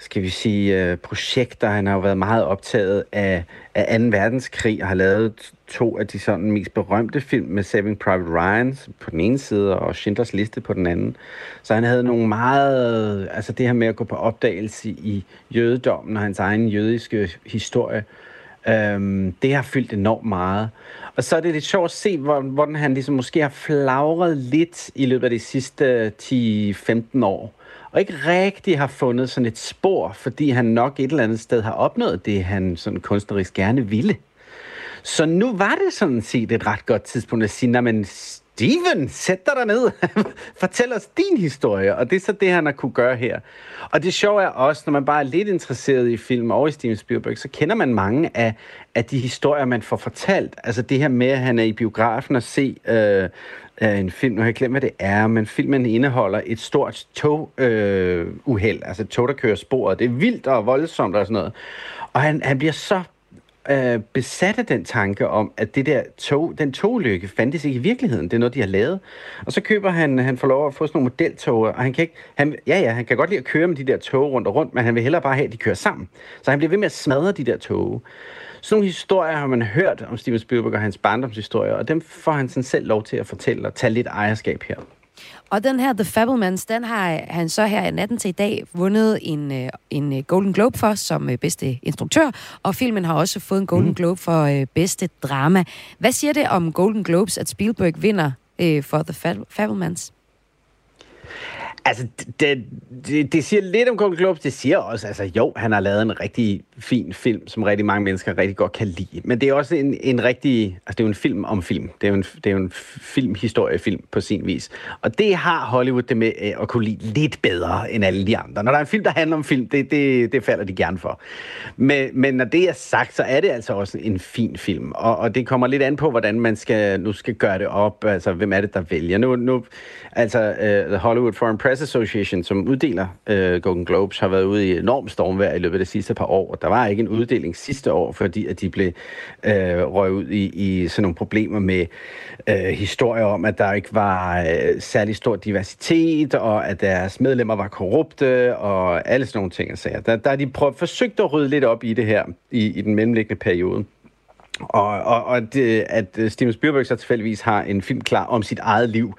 skal vi sige, øh, projekter. Han har jo været meget optaget af, af 2. verdenskrig og har lavet to af de sådan mest berømte film med Saving Private Ryan på den ene side og Schindlers Liste på den anden. Så han havde nogle meget, altså det her med at gå på opdagelse i jødedommen og hans egen jødiske historie, øhm, det har fyldt enormt meget. Og så er det lidt sjovt at se, hvor- hvordan han ligesom måske har flagret lidt i løbet af de sidste øh, 10-15 år og ikke rigtig har fundet sådan et spor, fordi han nok et eller andet sted har opnået det, han sådan kunstnerisk gerne ville. Så nu var det sådan set et ret godt tidspunkt at sige, men Steven, sæt dig ned. Fortæl os din historie. Og det er så det, han har kunne gøre her. Og det sjove er også, når man bare er lidt interesseret i film og i Steven Spielberg, så kender man mange af, af de historier, man får fortalt. Altså det her med, at han er i biografen og se øh, af en film, nu har jeg glemt, hvad det er, men filmen indeholder et stort toguheld, øh, uheld. altså et tog, der kører sporet. Det er vildt og voldsomt og sådan noget. Og han, han bliver så øh, besat af den tanke om, at det der tog, den togulykke fandtes ikke i virkeligheden. Det er noget, de har lavet. Og så køber han, han får lov at få sådan nogle modeltog, og han kan ikke, han, ja ja, han kan godt lide at køre med de der tog rundt og rundt, men han vil hellere bare have, at de kører sammen. Så han bliver ved med at smadre de der tog. Sådan nogle historier har man hørt om Steven Spielberg og hans barndomshistorier, og dem får han sådan selv lov til at fortælle og tage lidt ejerskab her.
Og den her The Fablemans, den har han så her i natten til i dag vundet en, øh, en øh, Golden Globe for som øh, bedste instruktør, og filmen har også fået en Golden
Mhm.
Globe for øh, bedste drama. Hvad siger det om Golden Globes, at Spielberg vinder øh, for The Fab- Fablemans?
Altså, det, det, det siger lidt om Golden Globes. Det siger også, altså jo, han har lavet en rigtig fin film, som rigtig mange mennesker rigtig godt kan lide. Men det er også en, en rigtig... Altså, det er jo en film om film. Det er jo en, det er jo en filmhistoriefilm på sin vis. Og det har Hollywood det med øh, at kunne lide lidt bedre end alle de andre. Når der er en film, der handler om film, det, det, det falder de gerne for. Men, men når det er sagt, så er det altså også en fin film. Og, og det kommer lidt an på, hvordan man skal, nu skal gøre det op. Altså, hvem er det, der vælger? Nu, nu altså, uh, The Hollywood Foreign Press Association, som uddeler øh, Golden Globes, har været ude i enorm stormvejr i løbet af de sidste par år. Der var ikke en uddeling sidste år, fordi at de blev øh, røget ud i, i sådan nogle problemer med øh, historier om, at der ikke var øh, særlig stor diversitet, og at deres medlemmer var korrupte, og alle sådan nogle ting. og der, der har de prøvet, forsøgt at rydde lidt op i det her i, i den mellemliggende periode. Og, og, og det, at øh, Steven Spielberg så tilfældigvis har en film klar om sit eget liv,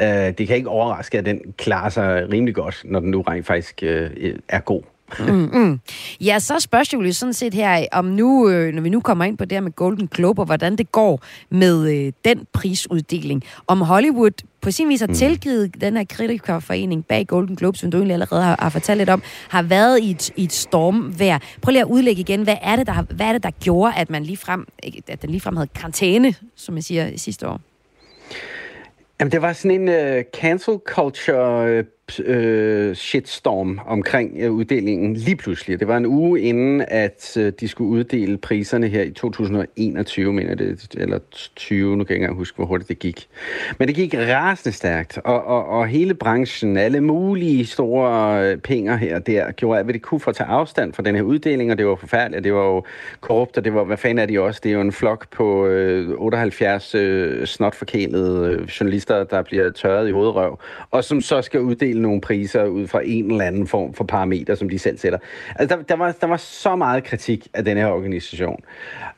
øh, det kan ikke overraske, at den klarer sig rimelig godt, når den nu rent faktisk øh, er god
mm, mm. Ja, så spørgsmålet sådan set her, om nu, øh, når vi nu kommer ind på det her med Golden Globe, og hvordan det går med øh, den prisuddeling. Om Hollywood på sin vis har mm. tilgivet den her kritikerforening bag Golden Globe, som du egentlig allerede har, har fortalt lidt om, har været i et, i et stormvejr. Prøv lige at udlægge igen, hvad er det, der, hvad er det, der gjorde, at, man ligefrem, at den ligefrem havde karantæne, som jeg siger, sidste år?
Jamen, det var sådan en uh, cancel culture øh, shitstorm omkring øh, uddelingen lige pludselig. Det var en uge inden, at øh, de skulle uddele priserne her i 2021, mener det, eller 20, nu kan jeg ikke engang huske, hvor hurtigt det gik. Men det gik rasende stærkt, og, og, og hele branchen, alle mulige store øh, penge her der, gjorde alt, hvad de kunne for at tage afstand fra den her uddeling, og det var forfærdeligt, det var jo korrupt, og det var, hvad fanden er de også? Det er jo en flok på øh, 78 øh, snotforkælede øh, journalister, der bliver tørret i hovedrøv, og som så skal uddele nogle priser ud fra en eller anden form for parameter, som de selv sætter. Altså, der, der, var, der var så meget kritik af den her organisation.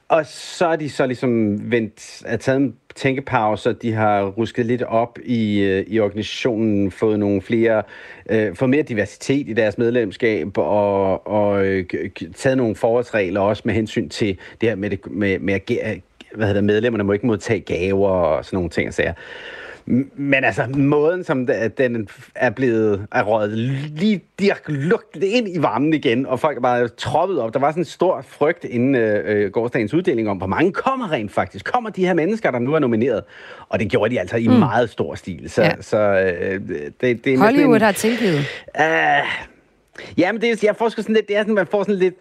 Og så er de så ligesom vendt, at taget en tænkepause, de har rusket lidt op i, øh, i organisationen, fået nogle flere, øh, fået mere diversitet i deres medlemskab, og, og øh, taget nogle forholdsregler også med hensyn til det her med, det, med, med at hvad hedder medlemmerne må ikke modtage gaver og sådan nogle ting og sager. Men altså, måden som den er blevet er røget lige direkte lukket ind i varmen igen, og folk er bare troppet op. Der var sådan en stor frygt inden øh, gårdsdagens uddeling om, hvor mange kommer rent faktisk. Kommer de her mennesker, der nu er nomineret? Og det gjorde de altså i mm. meget stor stil. Så, ja. så øh, det, det er
Hollywood en, har tilgivet. Uh,
Ja, men det, jeg får sådan lidt, det er sådan, man får sådan lidt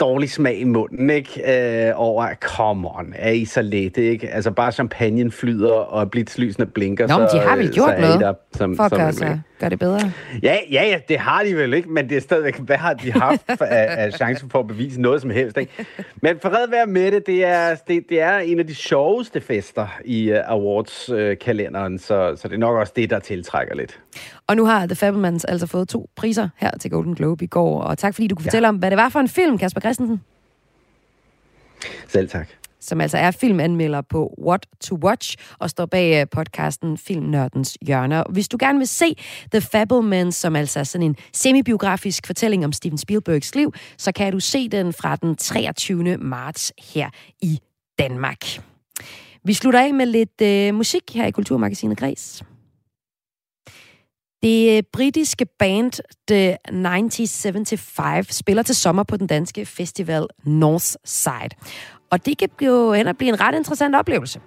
dårlig smag i munden, ikke? Øh, over, come on, er I så let, ikke? Altså bare champagnen flyder, og blitzlysene blinker,
Nå, men de har vel gjort
så
noget
der, som,
for at gøre, sig, gøre det bedre?
Ja, ja, ja, det har de vel ikke, men det er stadigvæk, hvad har de haft af, af chance for at bevise noget som helst, ikke? Men for at være med det, det er, det, det er en af de sjoveste fester i uh, awards-kalenderen, uh, så, så det er nok også det, der tiltrækker lidt.
Og nu har The Fablemans altså fået to priser her til Golden Globe i går, og tak fordi du kunne ja. fortælle om, hvad det var for en film, Kasper Christensen.
Selv tak.
Som altså er filmanmelder på What to Watch og står bag øh, podcasten Filmnørdens Hjørner. Hvis du gerne vil se The Fablemans, som altså er sådan en semibiografisk fortælling om Steven Spielbergs liv, så kan du se den fra den 23. marts her i Danmark. Vi slutter af med lidt øh, musik her i Kulturmagasinet Græs. Det øh, britiske band The 1975 spiller til sommer på den danske festival Northside. Og det kan jo ender blive en ret interessant oplevelse.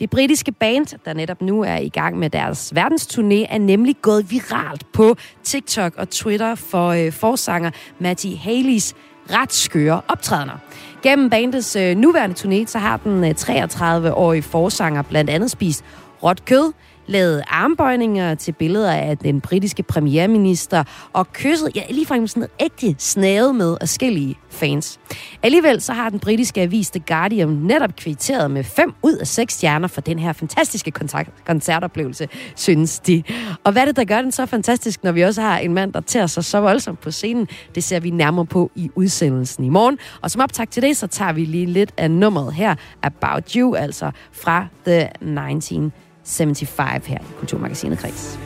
Det britiske band, der netop nu er i gang med deres verdensturné, er nemlig gået viralt på TikTok og Twitter for øh, forsanger Matty Haleys ret skøre optrædener. Gennem bandets øh, nuværende turné, så har den øh, 33-årige forsanger blandt andet spist råt kød, lavet armbøjninger til billeder af den britiske premierminister og kysset, ja, ligefrem sådan ægte snavet med forskellige fans. Alligevel så har den britiske avis The Guardian netop kvitteret med 5 ud af 6 stjerner for den her fantastiske koncertoplevelse, synes de. Og hvad er det, der gør den så fantastisk, når vi også har en mand, der tager sig så voldsomt på scenen? Det ser vi nærmere på i udsendelsen i morgen. Og som optag til det, så tager vi lige lidt af nummeret her, About You, altså fra The 19 75 her i Kulturmagasinet Kreds.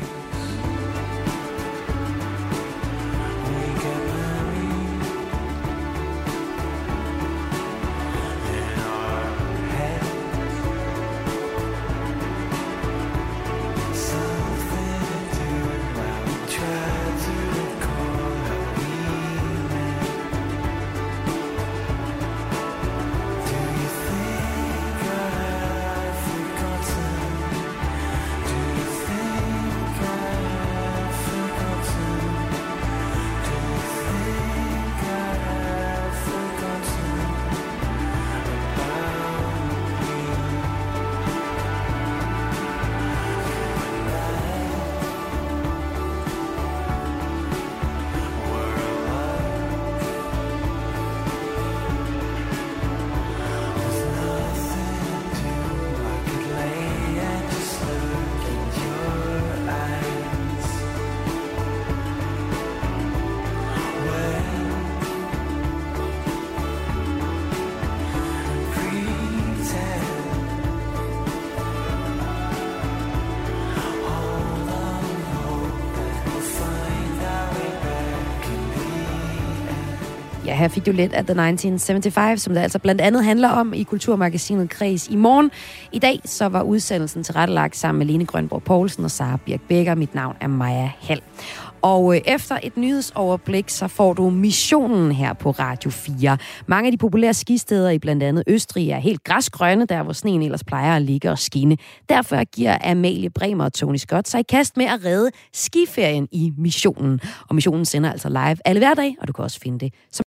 Her fik du lidt af The 1975, som det altså blandt andet handler om i Kulturmagasinet Kreds i morgen. I dag så var udsendelsen tilrettelagt sammen med Lene Grønborg Poulsen og Sara Birk Becker. Mit navn er Maja Hall. Og øh, efter et nyhedsoverblik, så får du missionen her på Radio 4. Mange af de populære skisteder i blandt andet Østrig er helt græsgrønne, der hvor sneen ellers plejer at ligge og skinne. Derfor giver Amalie Bremer og Tony Scott sig i kast med at redde skiferien i missionen. Og missionen sender altså live alle hverdag, og du kan også finde det som